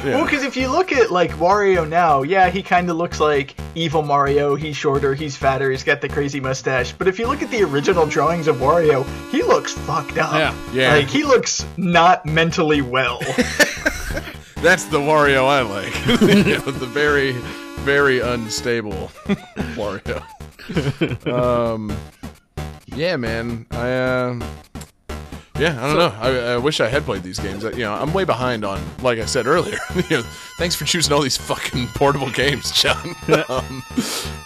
Well, because if you look at like Wario now, yeah, he kind of looks like evil Mario. He's shorter, he's fatter, he's got the crazy mustache. But if you look at the original drawings of Wario, he looks fucked up. Yeah. Yeah. Like he looks not mentally well. That's the Wario I like. You know, the very, very unstable Wario. um, yeah, man. I uh, yeah, I don't know. I, I wish I had played these games. Uh, You know, I'm way behind on, like I said earlier. you know, thanks for choosing all these fucking portable games, John. um,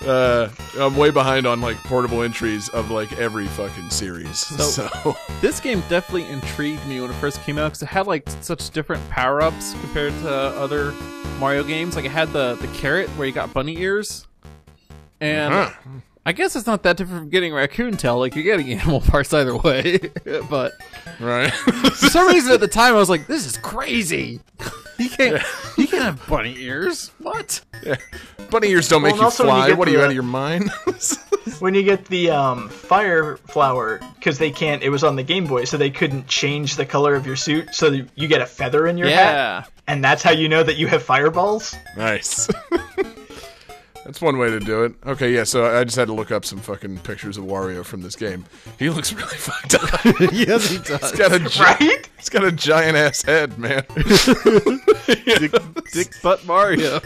uh, I'm way behind on like portable entries of like every fucking series. So, This game definitely intrigued me when it first came out because it had like such different power ups compared to other Mario games. Like it had the the carrot where you got bunny ears, and Huh. I guess it's not that different from getting raccoon tail. Like you're getting animal parts either way, but right? for some reason at the time I was like, "This is crazy." You can't, you can't have bunny ears. What? Yeah. Bunny ears don't make and you also when you fly. get What are you the- out of your mind? when you get the um, fire flower, because they can't. It was on the Game Boy, so they couldn't change the color of your suit, so you get a feather in your hat, Yeah. and that's how you know that you have fireballs. Nice. That's one way to do it. Okay, yeah, so I just had to look up some fucking pictures of Wario from this game. He looks really fucked up. yes, he does. He's got a gi- Right? He's got a giant ass head, man. Dick butt Mario.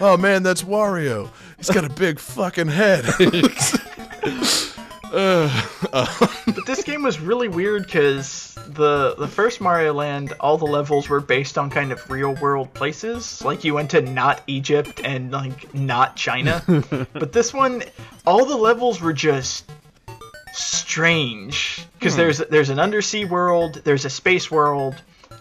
oh man, that's Wario. He's got a big fucking head. But this game was really weird because the the first Mario Land, all the levels were based on kind of real world places. Like you went to not Egypt and like not China. but this one, all the levels were just strange because there's there's an undersea world, there's a space world,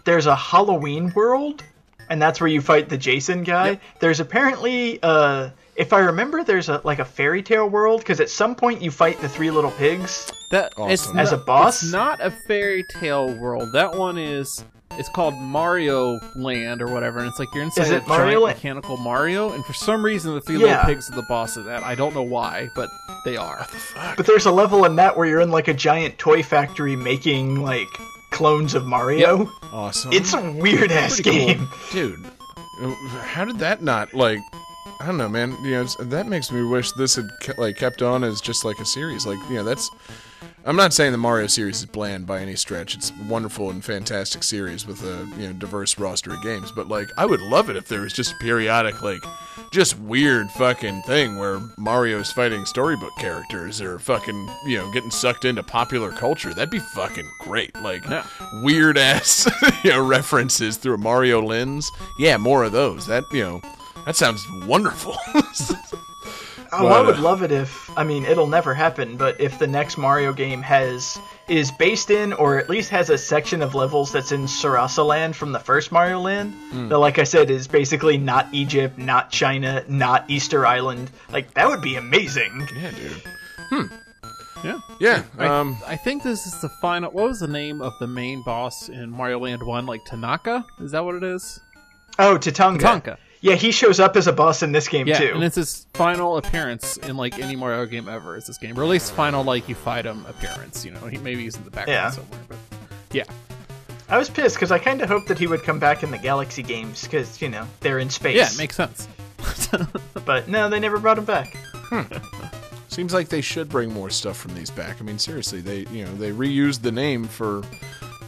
there's a Halloween world, and that's where you fight the Jason guy. There's apparently uh if I remember, there's a like a fairy tale world because at some point you fight the three little pigs. That Awesome. As not- a boss? It's not a fairy tale world. That one is. It's called Mario Land or whatever, and it's like you're inside Is a Mario giant Land? mechanical Mario, and for some reason the three Yeah. little pigs are the boss of that. I don't know why, but they are. But there's a level in that where you're in like a giant toy factory making like clones of Mario. awesome. It's a weird ass Pretty cool. game. dude. How did that not like? I don't know, man. You know, that makes me wish this had ke- like kept on as just like a series. Like, you know, that's. I'm not saying the Mario series is bland by any stretch. It's a wonderful and fantastic series with a you know diverse roster of games. But like, I would love it if there was just a periodic like, just weird fucking thing where Mario's fighting storybook characters or fucking you know getting sucked into popular culture. That'd be fucking great. Like Yeah. weird ass you know references through a Mario lens. Yeah, more of those. That you know, that sounds wonderful. Oh, I would uh, love it if I mean it'll never happen, but if the next Mario game has is based in or at least has a section of levels that's in Sarasa Land from the first Mario Land, Hmm. that like I said is basically not Egypt, not China, not Easter Island. Like that would be amazing. yeah, dude. Yeah. Yeah. I, Um. I think this is the final. What was the name of the main boss in Mario Land One? Like Tanaka? Is that what it is? Oh, Tatanga. Tatanga. Yeah, he shows up as a boss in this game Yeah, too. and it's his final appearance in like any Mario game ever. Is this game, or at least final like you fight him appearance? You know, he maybe he's in the background Yeah. somewhere, but yeah. I was pissed because I kind of hoped that he would come back in the Galaxy games because you know they're in space. Yeah, it makes sense. but no, they never brought him back. Hmm. Seems like they should bring more stuff from these back. I mean, seriously, they you know they reused the name for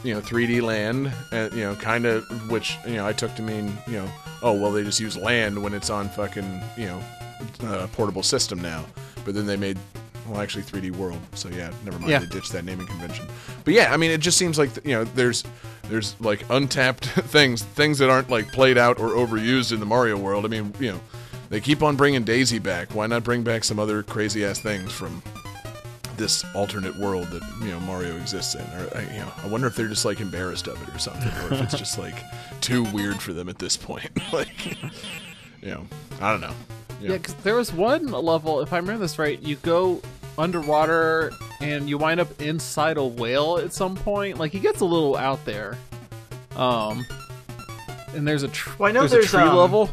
you know 3D Land, and you know kind of which you know I took to mean you know oh well they just use land when it's on fucking you know uh, portable system now, but then they made well actually 3D World, so yeah, never mind Yeah. they ditched that naming convention. But yeah, I mean it just seems like you know there's there's like untapped things things that aren't like played out or overused in the Mario world. I mean you know. They keep on bringing Daisy back. Why not bring back some other crazy ass things from this alternate world that you know Mario exists in? Or I, you know, I wonder if they're just like embarrassed of it or something, or if it's just like too weird for them at this point. like, you know, I don't know. You know. Yeah, because there was one level, if I remember this right, you go underwater and you wind up inside a whale at some point. Like he gets a little out there. Um, and there's a tr- Well, I know there's, there's, a tree um, level.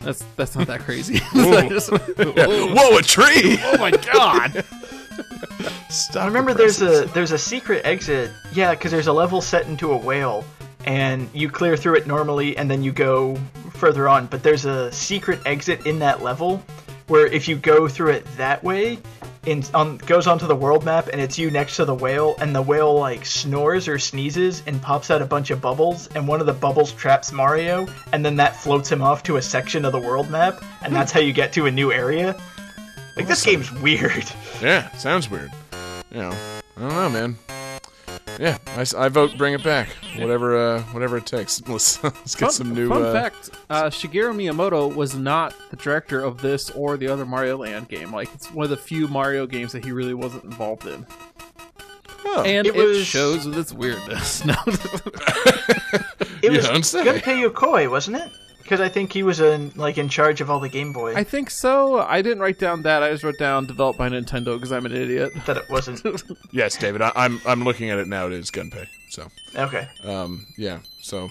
That's that's not that crazy. I just- Whoa, a tree! oh my god! Stop. I remember the there's a there's a secret exit. Yeah, because there's a level set into a whale, and you clear through it normally, and then you go further on. But there's a secret exit in that level where if you go through it that way, in on goes onto the world map and it's you next to the whale and the whale like snores or sneezes and pops out a bunch of bubbles and one of the bubbles traps Mario and then that floats him off to a section of the world map and that's how you get to a new area. Like this game's weird. Yeah, sounds weird. You know, I don't know, man. Yeah, I, I vote bring it back. Whatever, uh, whatever it takes. Let's, let's get Fun, some new. fun uh, fact: uh, Shigeru Miyamoto was not the director of this or the other Mario Land game. Like, it's one of the few Mario games that he really wasn't involved in, oh, and It it, was- shows with its weirdness. No, It You was don't say. Gunpei Yokoi, wasn't it? Because I think he was in like in charge of all the Game Boy. I think so. I didn't write down that. I just wrote down developed by Nintendo because I'm an idiot. that it wasn't. yes, David. I, I'm I'm looking at it now. It is Gunpei. So, Okay. um, yeah. So,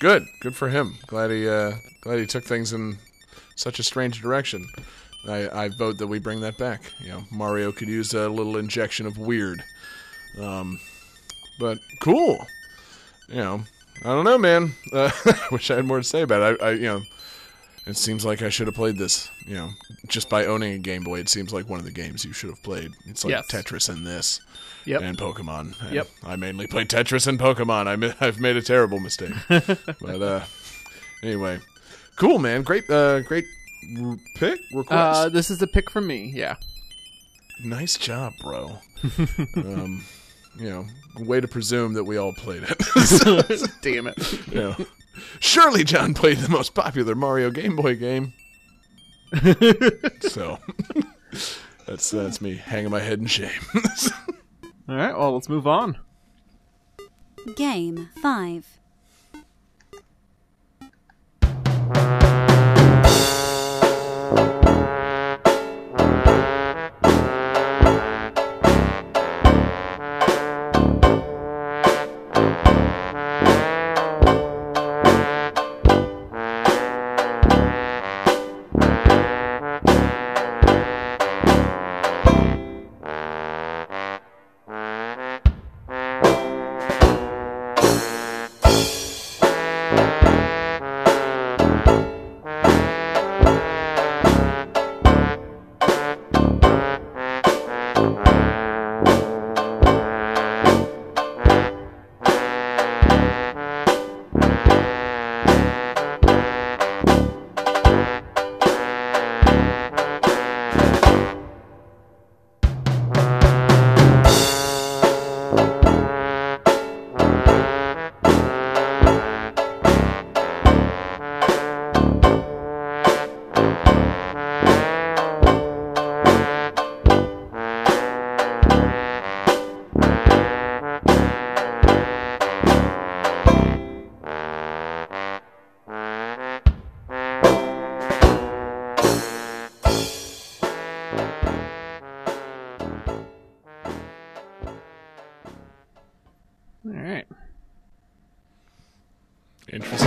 good, good for him. Glad he uh, glad he took things in such a strange direction. I, I vote that we bring that back. You know, Mario could use a little injection of weird. Um, but cool. You know, I don't know, man. Uh, wish I had more to say about it. I, I, you know, it seems like I should have played this. You know, just by owning a Game Boy, it seems like one of the games you should have played. It's like Yes. Tetris and this. Yep. And Pokemon. And Yep. I mainly played Tetris and Pokemon. I I've made a terrible mistake. but uh, anyway, cool, man. Great, uh, great r- pick request. Uh, this is a pick from me. Yeah. nice job, bro. um, you know, way to presume that we all played it. Damn it. you surely John played the most popular Mario Game Boy game. so that's that's me hanging my head in shame. All right. Well, let's move on. Game 5. All right. Interesting.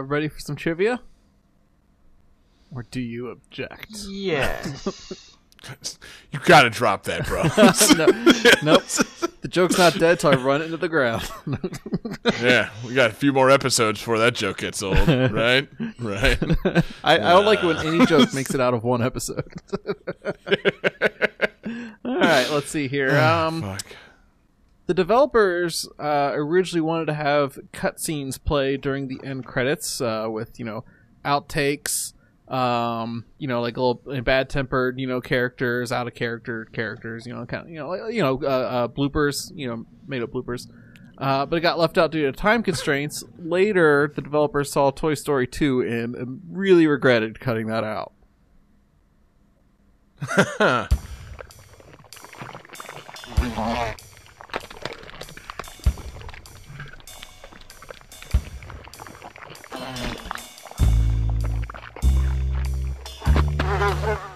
Uh, ready for some trivia? Or do you object? Yeah. You gotta drop that, bro. no, nope. The joke's not dead till I run it into the ground. yeah, we got a few more episodes before that joke gets old, right? Right. I, I don't like it when any joke makes it out of one episode. All right, let's see here. Um, Fuck. The developers uh, originally wanted to have cutscenes play during the end credits uh, with you know outtakes, um, you know, like little bad tempered, you know, characters, out of character characters, you know, kind of, you know, you know, uh, uh, bloopers, you know, made up bloopers. Uh, but it got left out due to time constraints. Later, the developers saw Toy Story 2 and really regretted cutting that out. Okay.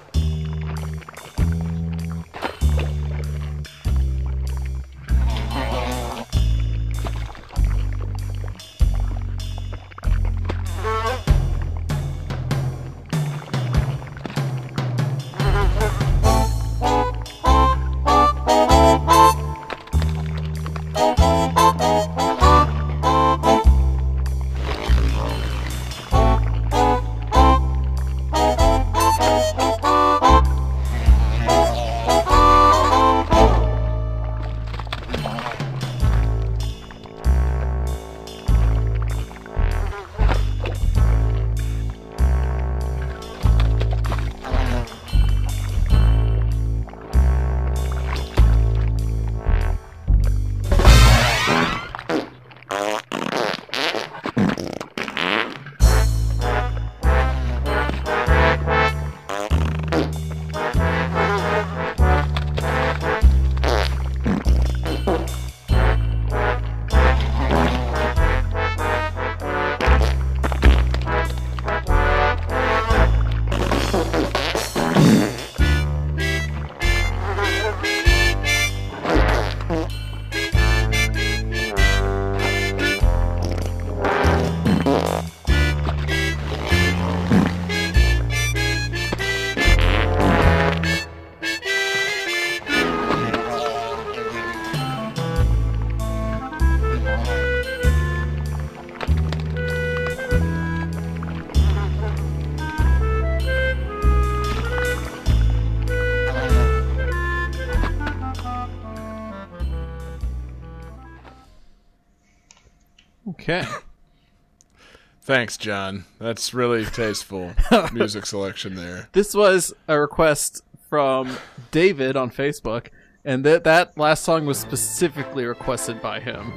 Thanks, John. That's really tasteful music selection there. This was a request from David on Facebook, and that that last song was specifically requested by him.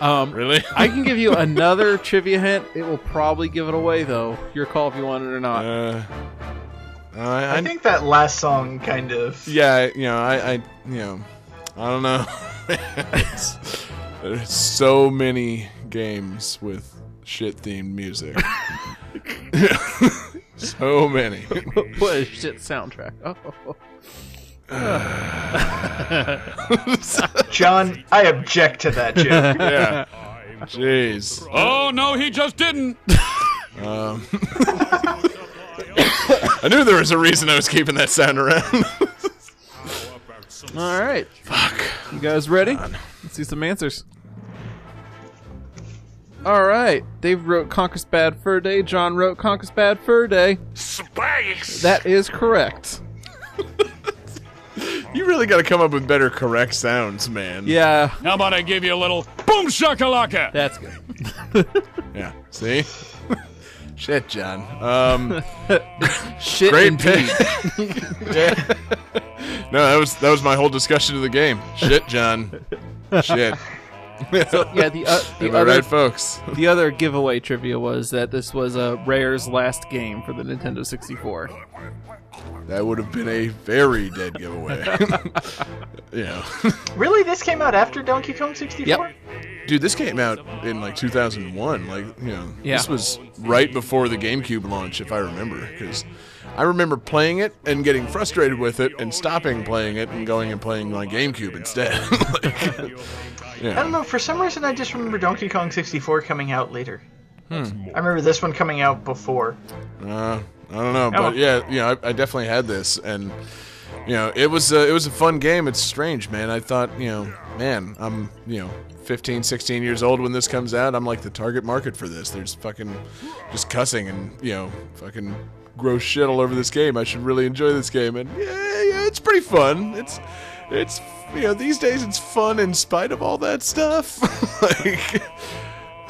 Um, Really? I can give you another trivia hint. It will probably give it away, though. Your call if you want it or not. Uh, I, I, I think that last song kind of. yeah, you know, I, I, you know, I don't know. There's so many games with shit themed music. so many. what a shit soundtrack. Oh. John, I object to that joke. Yeah. Jeez. Oh, no, he just didn't. Um, I knew there was a reason I was keeping that sound around. All right. Fuck. You guys ready? Let's see some answers. All right. Dave wrote Conker's Bad Fur Day. John wrote Conker's Bad Fur Day. Space. That is correct. you really got to come up with better correct sounds, man. Yeah, How about I give you a little boom shakalaka? that's good. Yeah. See? Shit, John. Um, Shit great indeed. pick. no, that was that was my whole discussion of the game. Shit, John. Shit. Yeah, the uh, the Am other right, folks? the other giveaway trivia was that this was uh, Rare's last game for the Nintendo 64. That would have been a very dead giveaway. you know. Really? This came out after Donkey Kong 64? Yep. Dude, this came out in like 2001. Like, you know, Yeah. this was right before the GameCube launch, if I remember. Because I remember playing it and getting frustrated with it and stopping playing it and going and playing my GameCube instead. like, I don't know. For some reason, I just remember Donkey Kong 64 coming out later. I remember this one coming out before. Uh, I don't know, Oh. but yeah, you know, I, I definitely had this, and you know, it was a, it was a fun game. It's strange, man. I thought, you know, man, I'm you know, 15, 16 years old when this comes out. I'm like the target market for this. There's fucking just cussing and you know, fucking gross shit all over this game. I should really enjoy this game, and yeah, yeah, it's pretty fun. It's it's you know, these days it's fun in spite of all that stuff. like.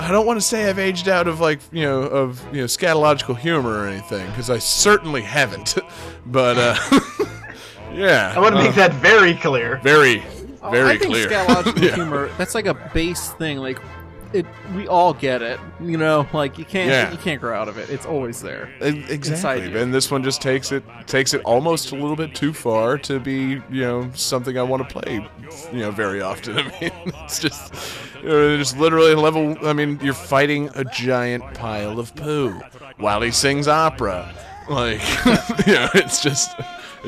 I don't want to say I've aged out of like you know of you know scatological humor or anything because I certainly haven't. but uh, yeah, I want to uh, make that very clear. very Oh, very I think clear. scatological Yeah. humor that's like a base thing. Like it, we all get it. You know, like you can't Yeah. you can't grow out of it. It's always there. Exactly, and this one just takes it takes it almost a little bit too far to be you know something I want to play you know very often. I mean, it's just you know, just literally level. I mean, you're fighting a giant pile of poo while he sings opera. Like, you know, it's just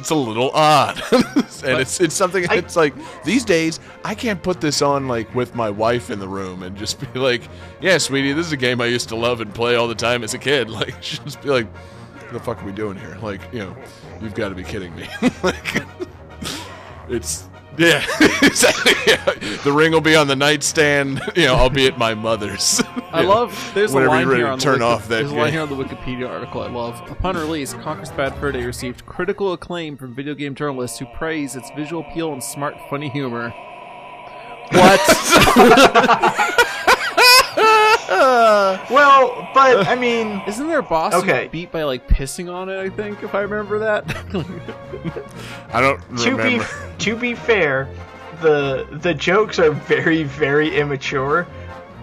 it's a little odd, and it's it's something. It's like these days I can't put this on like with my wife in the room and just be like, "Yeah, sweetie, this is a game I used to love and play all the time as a kid." Like, she'll just be like, "What the fuck are we doing here?" Like, you know, you've got to be kidding me. like, it's yeah, exactly. Yeah. The ring will be on the nightstand. You know, I'll be at my mother's. I love. There's a line here to on the turn Wiki- off that There's a line here on the Wikipedia article I love. Upon release, Conker's Bad Fur Day received critical acclaim from video game journalists who praise its visual appeal and smart, funny humor. What? Uh, well, but I mean, Isn't there a boss who Okay. beat by like pissing on it? I think if I remember that. I don't to be remember. to be fair, the the jokes are very very immature.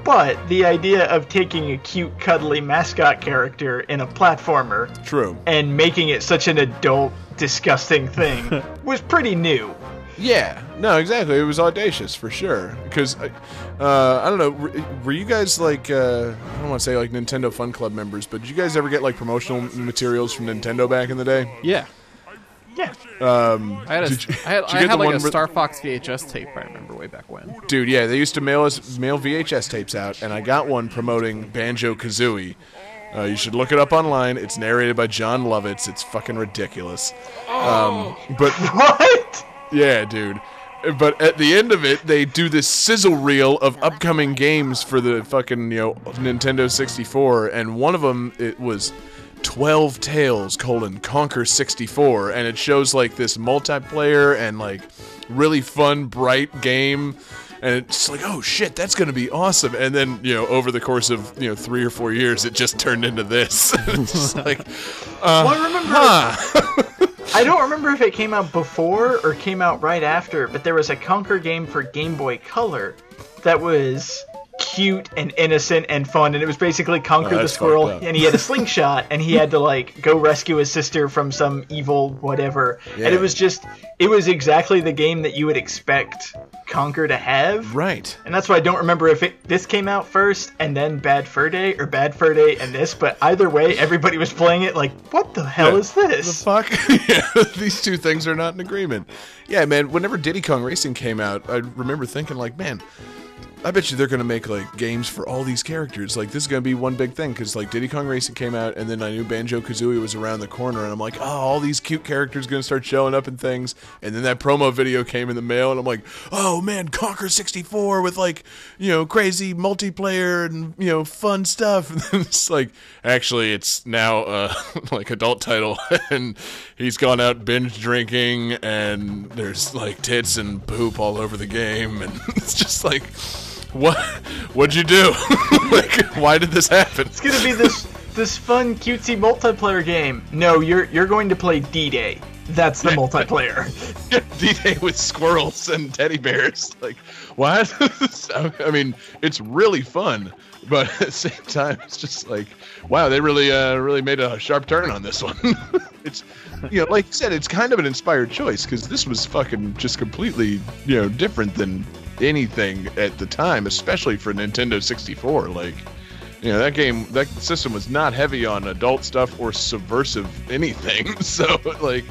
But the idea of taking a cute, cuddly mascot character in a platformer True. and making it such an adult, disgusting thing was pretty new. Yeah, no, exactly. It was audacious for sure. Because, uh, I don't know, were, were you guys like, uh, I don't want to say like Nintendo Fun Club members, but did you guys ever get like promotional materials from Nintendo back in the day? yeah. Yeah. Um, I had a, you- I had, I had like a Star Fox VHS tape. I remember way back when. Dude, yeah, they used to mail us mail VHS tapes out, and I got one promoting Banjo Kazooie. Uh, you should look it up online. It's narrated by Jon Lovitz. It's fucking ridiculous. Um, but What? Yeah, dude. But at the end of it, they do this sizzle reel of upcoming games for the fucking you know Nintendo 64, and one of them it was 12 Tales colon Conker 64, and it shows like this multiplayer and like really fun, bright game. And it's like, oh shit, that's gonna be awesome. And then, you know, over the course of you know three or four years, it just turned into this. it's just like, well, I uh, remember. huh. I don't remember if it came out before or came out right after, but there was a Conker game for Game Boy Color that was cute and innocent and fun, and it was basically Conker Oh, the Squirrel, and he had a slingshot, and he had to like go rescue his sister from some evil whatever, and it was just, it was exactly the game that you would expect Conker to have. right. And that's why I don't remember if it this came out first and then Bad Fur Day or Bad Fur Day and this, but either way, everybody was playing it like, what the hell Yeah. is this? the fuck? yeah, these two things are not in agreement. Yeah, man. Whenever Diddy Kong Racing came out, I remember thinking like, man, I bet you they're gonna make like games for all these characters. Like this is gonna be one big thing because like Diddy Kong Racing came out, and then I knew Banjo Kazooie was around the corner, and I'm like, oh, all these cute characters gonna start showing up and things. And then that promo video came in the mail, and I'm like, oh man, Conker 64 with like you know crazy multiplayer and you know fun stuff. And then it's like actually it's now uh, like adult title, and he's gone out binge drinking, and there's like tits and poop all over the game, and it's just like. What? What'd you do? like, why did this happen? It's gonna be this this fun cutesy multiplayer game. No, you're you're going to play D-Day. That's the multiplayer. D-Day with squirrels and teddy bears. Like, what? I mean, it's really fun, but at the same time, it's just like, wow, they really, uh, really made a sharp turn on this one. it's, you know, like you said, it's kind of an inspired choice because this was fucking just completely, you know, different than anything at the time, especially for Nintendo 64. Like, you know, that game, that system was not heavy on adult stuff or subversive anything. So, like,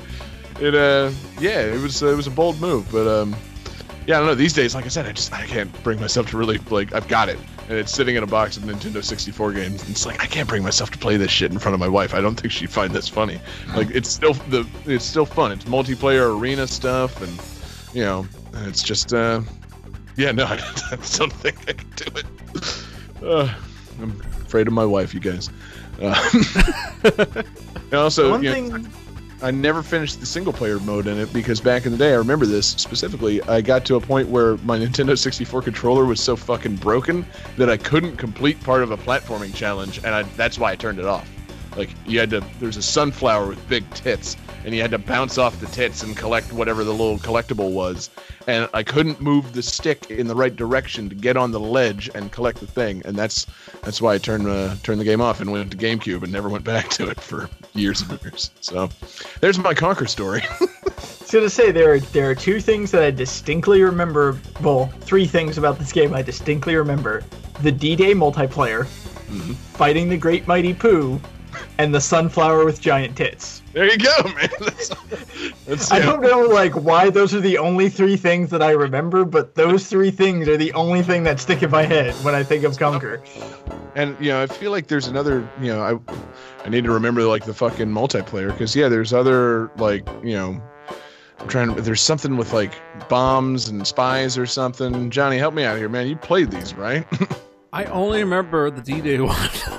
it, uh, yeah, it was, it was a bold move, but, um, yeah, I don't know. These days, like I said, I just I can't bring myself to really like. I've got it, and it's sitting in a box of Nintendo 64 games. And it's like I can't bring myself to play this shit in front of my wife. I don't think she'd find this funny. Like it's still the it's still fun. It's multiplayer arena stuff, and you know, it's just uh, yeah. No, I, don't think I can do it. Uh, I'm afraid of my wife, you guys. Uh, and also, One you know, I never finished the single player mode in it because back in the day, I remember this specifically. I got to a point where my Nintendo 64 controller was so fucking broken that I couldn't complete part of a platforming challenge, and I, that's why I turned it off. Like you had to, there's a sunflower with big tits, and you had to bounce off the tits and collect whatever the little collectible was. And I couldn't move the stick in the right direction to get on the ledge and collect the thing, and that's that's why I turned uh, turned the game off and went to GameCube and never went back to it for years and years. So, there's my Conker story. I was gonna say there are there are two things that I distinctly remember. Well, three things about this game I distinctly remember: the D-Day multiplayer, fighting the Great Mighty Poo, and the sunflower with giant tits. there you go, man. That's, that's, I don't know like why those are the only three things that I remember, but those three things are the only thing that stick in my head when I think of Conker. And you know, I feel like there's another. You know, I I need to remember like the fucking multiplayer because yeah, there's other like you know. I'm trying to. There's something with like bombs and spies or something. Johnny, help me out here, man. You played these, right? I only remember the D-Day one.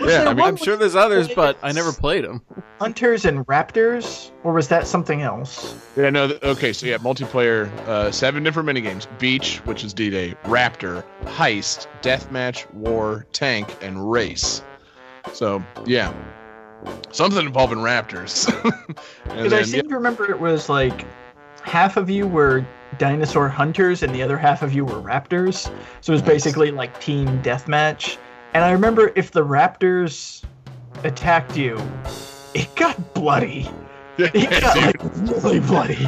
yeah, I mean, I'm sure there's others, but I never played them. Hunters and Raptors, or was that something else? Yeah, no. th- Okay, so yeah, multiplayer, uh, seven different minigames: beach, which is D-Day, Raptor, heist, deathmatch, war, tank, and race. So yeah, something involving raptors. Because I then, seem to remember it was like half of you were dinosaur hunters and the other half of you were raptors. So it was basically like team deathmatch. And I remember if the raptors attacked you, it got bloody. It got like really bloody.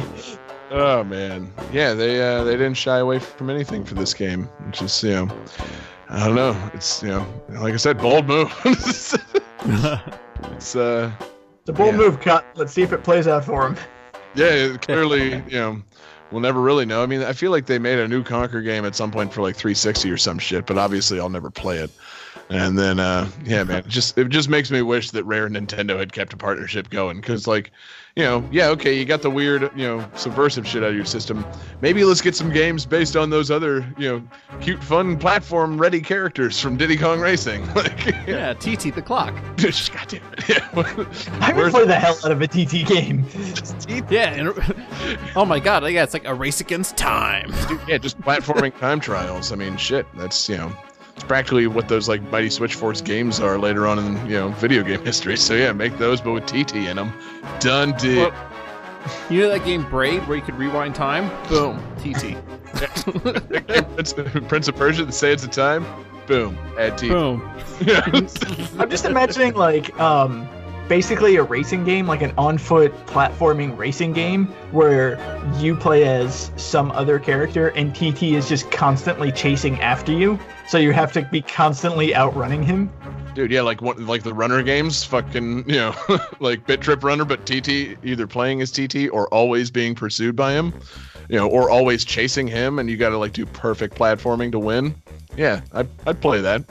oh man, yeah, they uh, they didn't shy away from anything for this game, which is you know, I don't know. It's you know, like I said, bold move. it's uh. It's a bold Yeah. move, cut. Let's see if it plays out for him. Yeah, it clearly, you know, we'll never really know. I mean, I feel like they made a new Conker game at some point for like 360 or some shit, but obviously I'll never play it. And then, uh, yeah, man, it just it just makes me wish that Rare and Nintendo had kept a partnership going because, like, you know, yeah, okay, you got the weird, you know, subversive shit out of your system. Maybe let's get some games based on those other, you know, cute, fun, platform-ready characters from Diddy Kong Racing. like, yeah, Yeah, TT the clock. God damn it. Yeah. I would play the hell out of a TT game. Yeah, and, oh my god, yeah, it's like a race against time. yeah, just platforming time trials. I mean, shit, that's you know, it's practically what those like Mighty Switch Force games are later on in you know video game history. So yeah, make those but with TT in them. Done deal. Well, You know that game Braid where you could rewind time? Boom, TT. Prince, Prince of Persia, the Sands of Time. Boom, add TT. Boom. I'm just imagining like um basically a racing game, like an on-foot platforming racing game where you play as some other character and TT is just constantly chasing after you. So you have to be constantly outrunning him. Dude, yeah, like what, like the runner games, fucking, you know, like Bit Trip Runner, but TT either playing as TT or always being pursued by him, you know, or always chasing him, and you got to like do perfect platforming to win. Yeah, I'd, I'd play that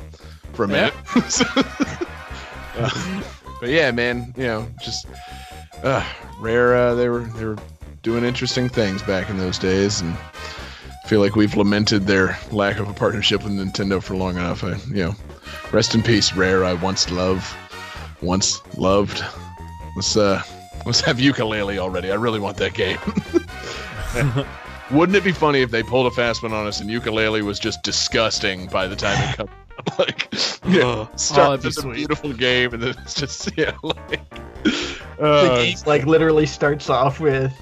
for a Yeah. minute. Uh, but yeah, man, you know, just uh, rare. Uh, they were they were doing interesting things back in those days, and I feel like we've lamented their lack of a partnership with Nintendo for long enough. I, you know, rest in peace, Rare. I once loved, once loved. Let's uh, let's have Yooka-Laylee already. I really want that game. Wouldn't it be funny if they pulled a fast one on us and Yooka-Laylee was just disgusting by the time it comes? like, yeah, Oh, starts that'd be as a beautiful game and then it's just yeah, like. The Uh, game like literally starts off with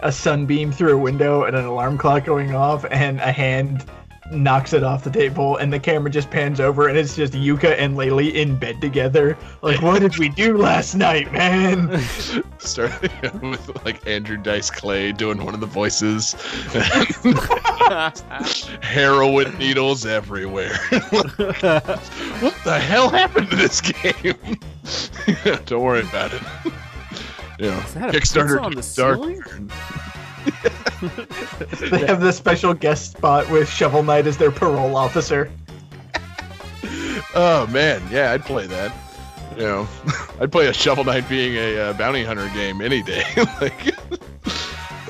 a sunbeam through a window and an alarm clock going off and a hand knocks it off the table and the camera just pans over and it's just Yooka and Laylee in bed together. Like, what did we do last night, man? starting with like Andrew Dice Clay doing one of the voices. Heroin needles everywhere. what the hell happened to this game? Don't worry about it. You know, that a Kickstarter on the took dark. Ceiling? turn. They have the special guest spot with Shovel Knight as their parole officer. Oh man, yeah, I'd play that. You know, I'd play a Shovel Knight being a uh, bounty hunter game any day. like,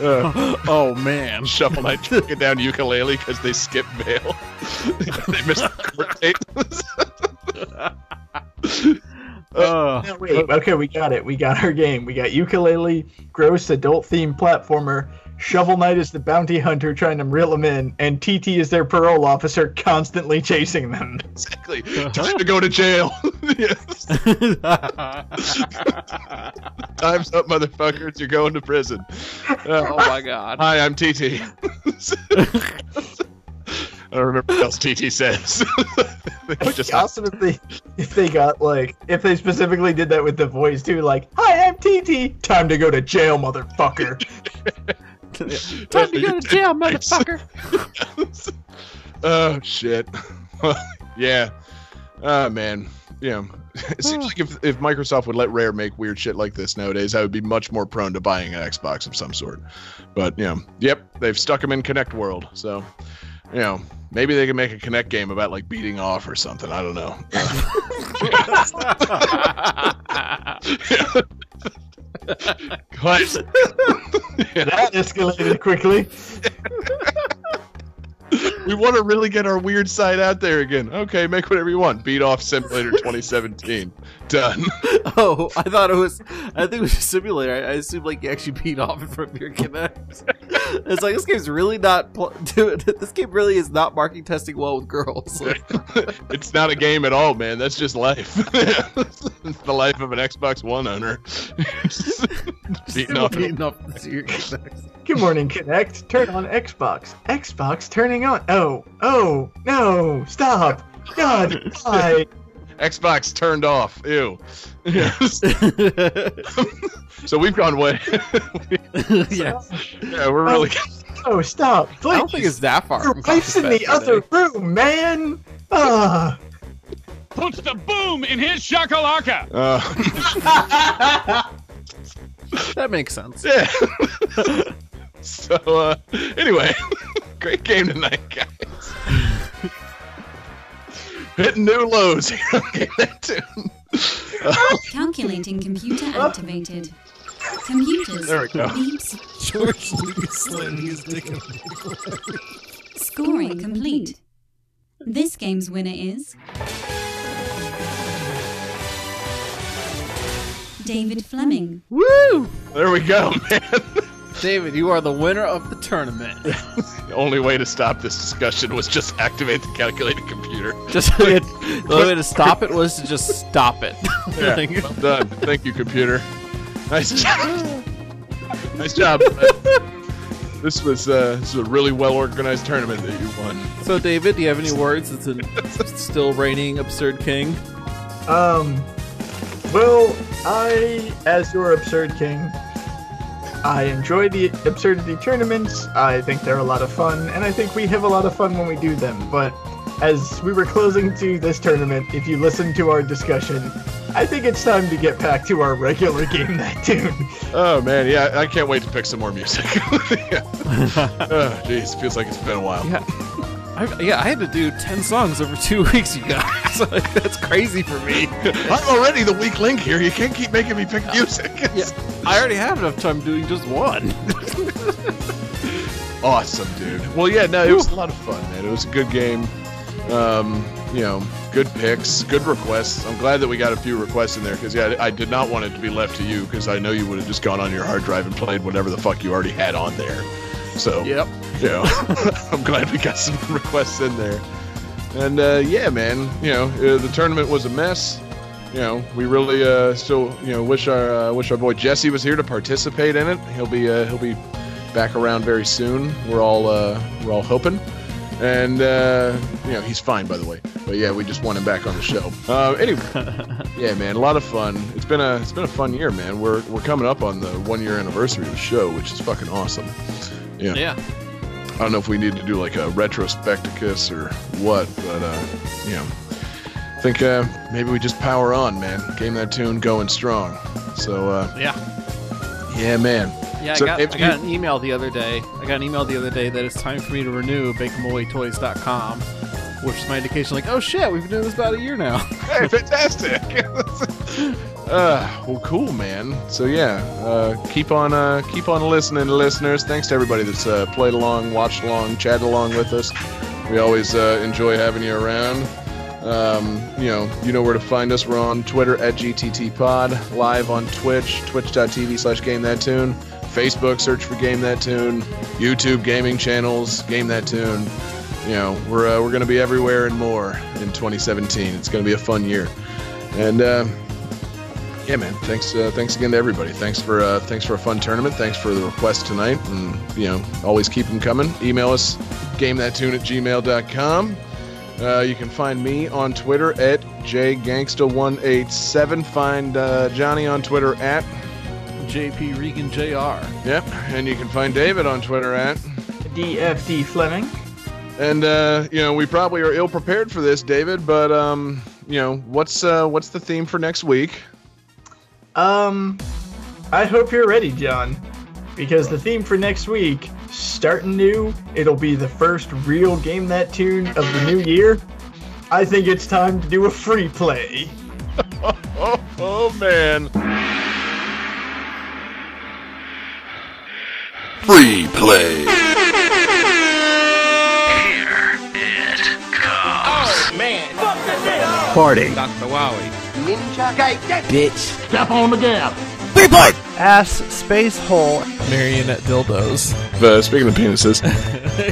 uh, oh man. Shovel Knight taking down Yooka-Laylee because they skipped bail. they missed the court date. Oh. No, wait. Okay, we got it. We got our game. We got Yooka-Laylee, gross adult themed platformer. Shovel Knight is the bounty hunter trying to reel them in, and TT is their parole officer constantly chasing them. Exactly. Time to go to jail. yes. Time's up, motherfuckers. You're going to prison. Uh, oh my god. Hi, I'm TT. I don't remember what else TT says. It's just awesome if they if they got like if they specifically did that with the voice too, like, "Hi, I'm TT. Time to go to jail, motherfucker." Time to go to jail, motherfucker. oh shit. yeah. Oh man. Yeah. It seems like if, if Microsoft would let Rare make weird shit like this nowadays, I would be much more prone to buying an Xbox of some sort. But you know, yep, they've stuck them in Kinect World, so you know, maybe they can make a Kinect game about like beating off or something. I don't know. What? that escalated quickly. we want to really get our weird side out there again. Okay, make whatever you want. Beat off Simulator 2017. Done. Oh, I thought it was. I think it was a simulator. I, I assumed like you actually beat off from your Kinect. it's like this game's really not. Pl- dude, this game really is not marking testing well with girls. Like, it's not a game at all, man. That's just life. it's the life of an Xbox One owner. Beating off. beating off your Good morning, Kinect. Turn on Xbox. Xbox turning on. Oh, oh, no! Stop! God, why? Xbox turned off. Ew. Yes. so we've gone way. yeah, yeah, we're really. Oh, stop! Please. I don't think it's that far. Your from wife's in the other Fest room, man. Ah. Puts the boom in his shakalaka. Uh. That makes sense. yeah. so uh, anyway, great game tonight, guys. Hitting new lows. Okay, that tune. Calculating computer activated. Computers. There we go. Beeps. George Lucas slamming his dick in Scoring complete. This game's winner is. David Fleming. Woo! There we go, man. David, you are the winner of the tournament. The only way to stop this discussion was just activate the calculating computer. Just the only way to stop it was to just stop it. Yeah, Like- well done. Thank you, computer. Nice job. nice job. This was uh, this was a really well organized tournament that you won. so, David, do you have any words? It's a still reigning absurd king. Um. Well, I, as your absurd king, I enjoy the absurdity tournaments. I think they're a lot of fun, and I think we have a lot of fun when we do them. But as we were closing to this tournament, if you listen to our discussion, I think it's time to get back to our regular game that tune. Oh man, yeah, I can't wait to pick some more music. yeah. Oh, jeez, feels like it's been a while. Yeah. I, yeah, I had to do 10 songs over two weeks, you guys. Like, That's crazy for me. I'm already the weak link here. You can't keep making me pick music. Yeah, I already have enough time doing just one. awesome, dude. Well, yeah, no, it was a lot of fun, man. It was a good game. Um, you know, good picks, good requests. I'm glad that we got a few requests in there because yeah, I I did not want it to be left to you because I know you would have just gone on your hard drive and played whatever the fuck you already had on there. So Yep. you know, I'm glad we got some requests in there. And uh, yeah, man, you know, uh, the tournament was a mess. You know, we really uh, still, you know, wish our uh, wish our boy Jesse was here to participate in it. He'll be uh, he'll be back around very soon. We're all uh, we're all hoping. And uh, you know, he's fine by the way. But yeah, we just want him back on the show. Uh, anyway, yeah, man, a lot of fun. It's been a it's been a fun year, man. We're we're coming up on the one year anniversary of the show, which is fucking awesome. Yeah. Yeah. I don't know if we need to do like a retrospecticus or what, but uh, you know, I think uh, maybe we just power on, man. Game that tune going strong. So uh, Yeah. yeah, man. Yeah, So I, got, I got you- an email the other day. I got an email the other day that it's time for me to renew BakeMoyToys.com, which is my indication like, oh shit, we've been doing this about a year now. Hey, fantastic. uh, well, cool, man. So yeah, uh, keep on uh, keep on listening, listeners. Thanks to everybody that's uh, played along, watched along, chatted along with us. We always uh, enjoy having you around. Um, you know, you know where to find us. We're on Twitter at GTT Pod, live on Twitch, twitch.tv slash Game That Tune, Facebook, search for Game That Tune, YouTube gaming channels, Game That Tune. You know, we're uh, we're gonna be everywhere and more in 2017. It's gonna be a fun year, and uh, yeah, man. Thanks, uh, thanks again to everybody. Thanks for uh, thanks for a fun tournament. Thanks for the request tonight, and you know, always keep them coming. Email us, gamethattune at gmail.com. Uh, you can find me on Twitter at jgangsta187. Find uh, Johnny on Twitter at JP Regan Jr. yep, and you can find David on Twitter at. DFD Fleming. And uh, you know, we probably are ill prepared for this, David. But um, you know, what's uh, what's the theme for next week? Um, I hope you're ready, John, because the theme for next week, starting new, it'll be the first real game that tune of the new year. I think it's time to do a free play. Oh, oh man. Free play. Here it comes. Oh man. Party. Ass space hole. Marionette dildos. Uh, speaking of penises,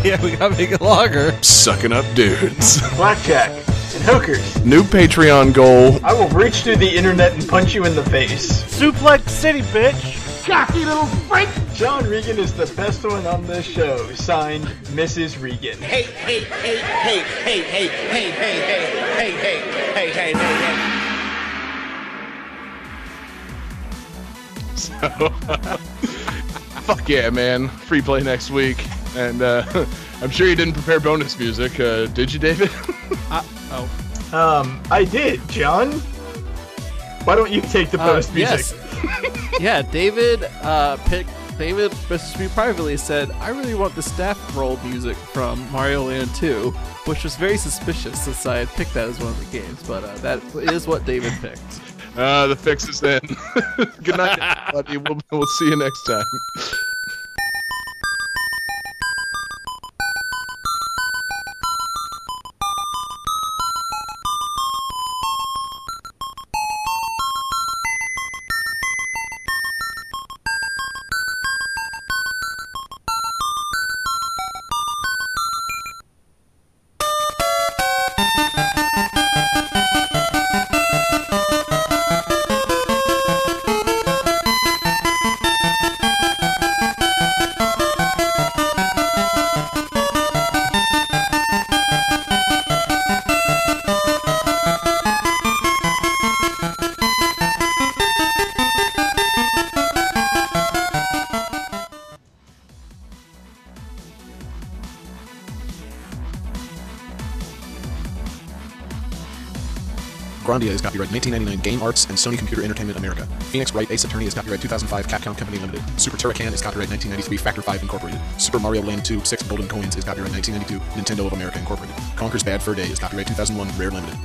yeah, we gotta make it longer. sucking up dudes. Blackjack and hookers. New Patreon goal. I will reach through the internet and punch you in the face. Suplex City, bitch. Cocky little freak. John Regan is the best one on this show. Signed, Mrs. Regan. Hey, hey, hey, hey, hey, hey, hey, hey, hey, hey, hey, hey, hey, hey, hey. Fuck yeah, man. Free play next week. And uh, I'm sure you didn't prepare bonus music, uh, did you, David? Oh. Um, I did, John. Why don't you take the Uh, bonus music? yes. yeah, David uh, picked. David messaged me privately said, I really want the staff roll music from Mario Land 2, which was very suspicious since I had picked that as one of the games, but uh, that is what David picked. Uh, the fix is in. Good night, everybody. We'll, we'll see you next time. Is copyright 1999 Game Arts and Sony Computer Entertainment America. Phoenix Wright Ace Attorney is copyright 2005 Capcom Company Limited. Super Turrican is copyright 1993 Factor 5 Incorporated. Super Mario Land 2 6 Golden Coins is copyright 1992 Nintendo of America Incorporated. Conker's Bad Fur Day is copyright 2001 Rare Limited.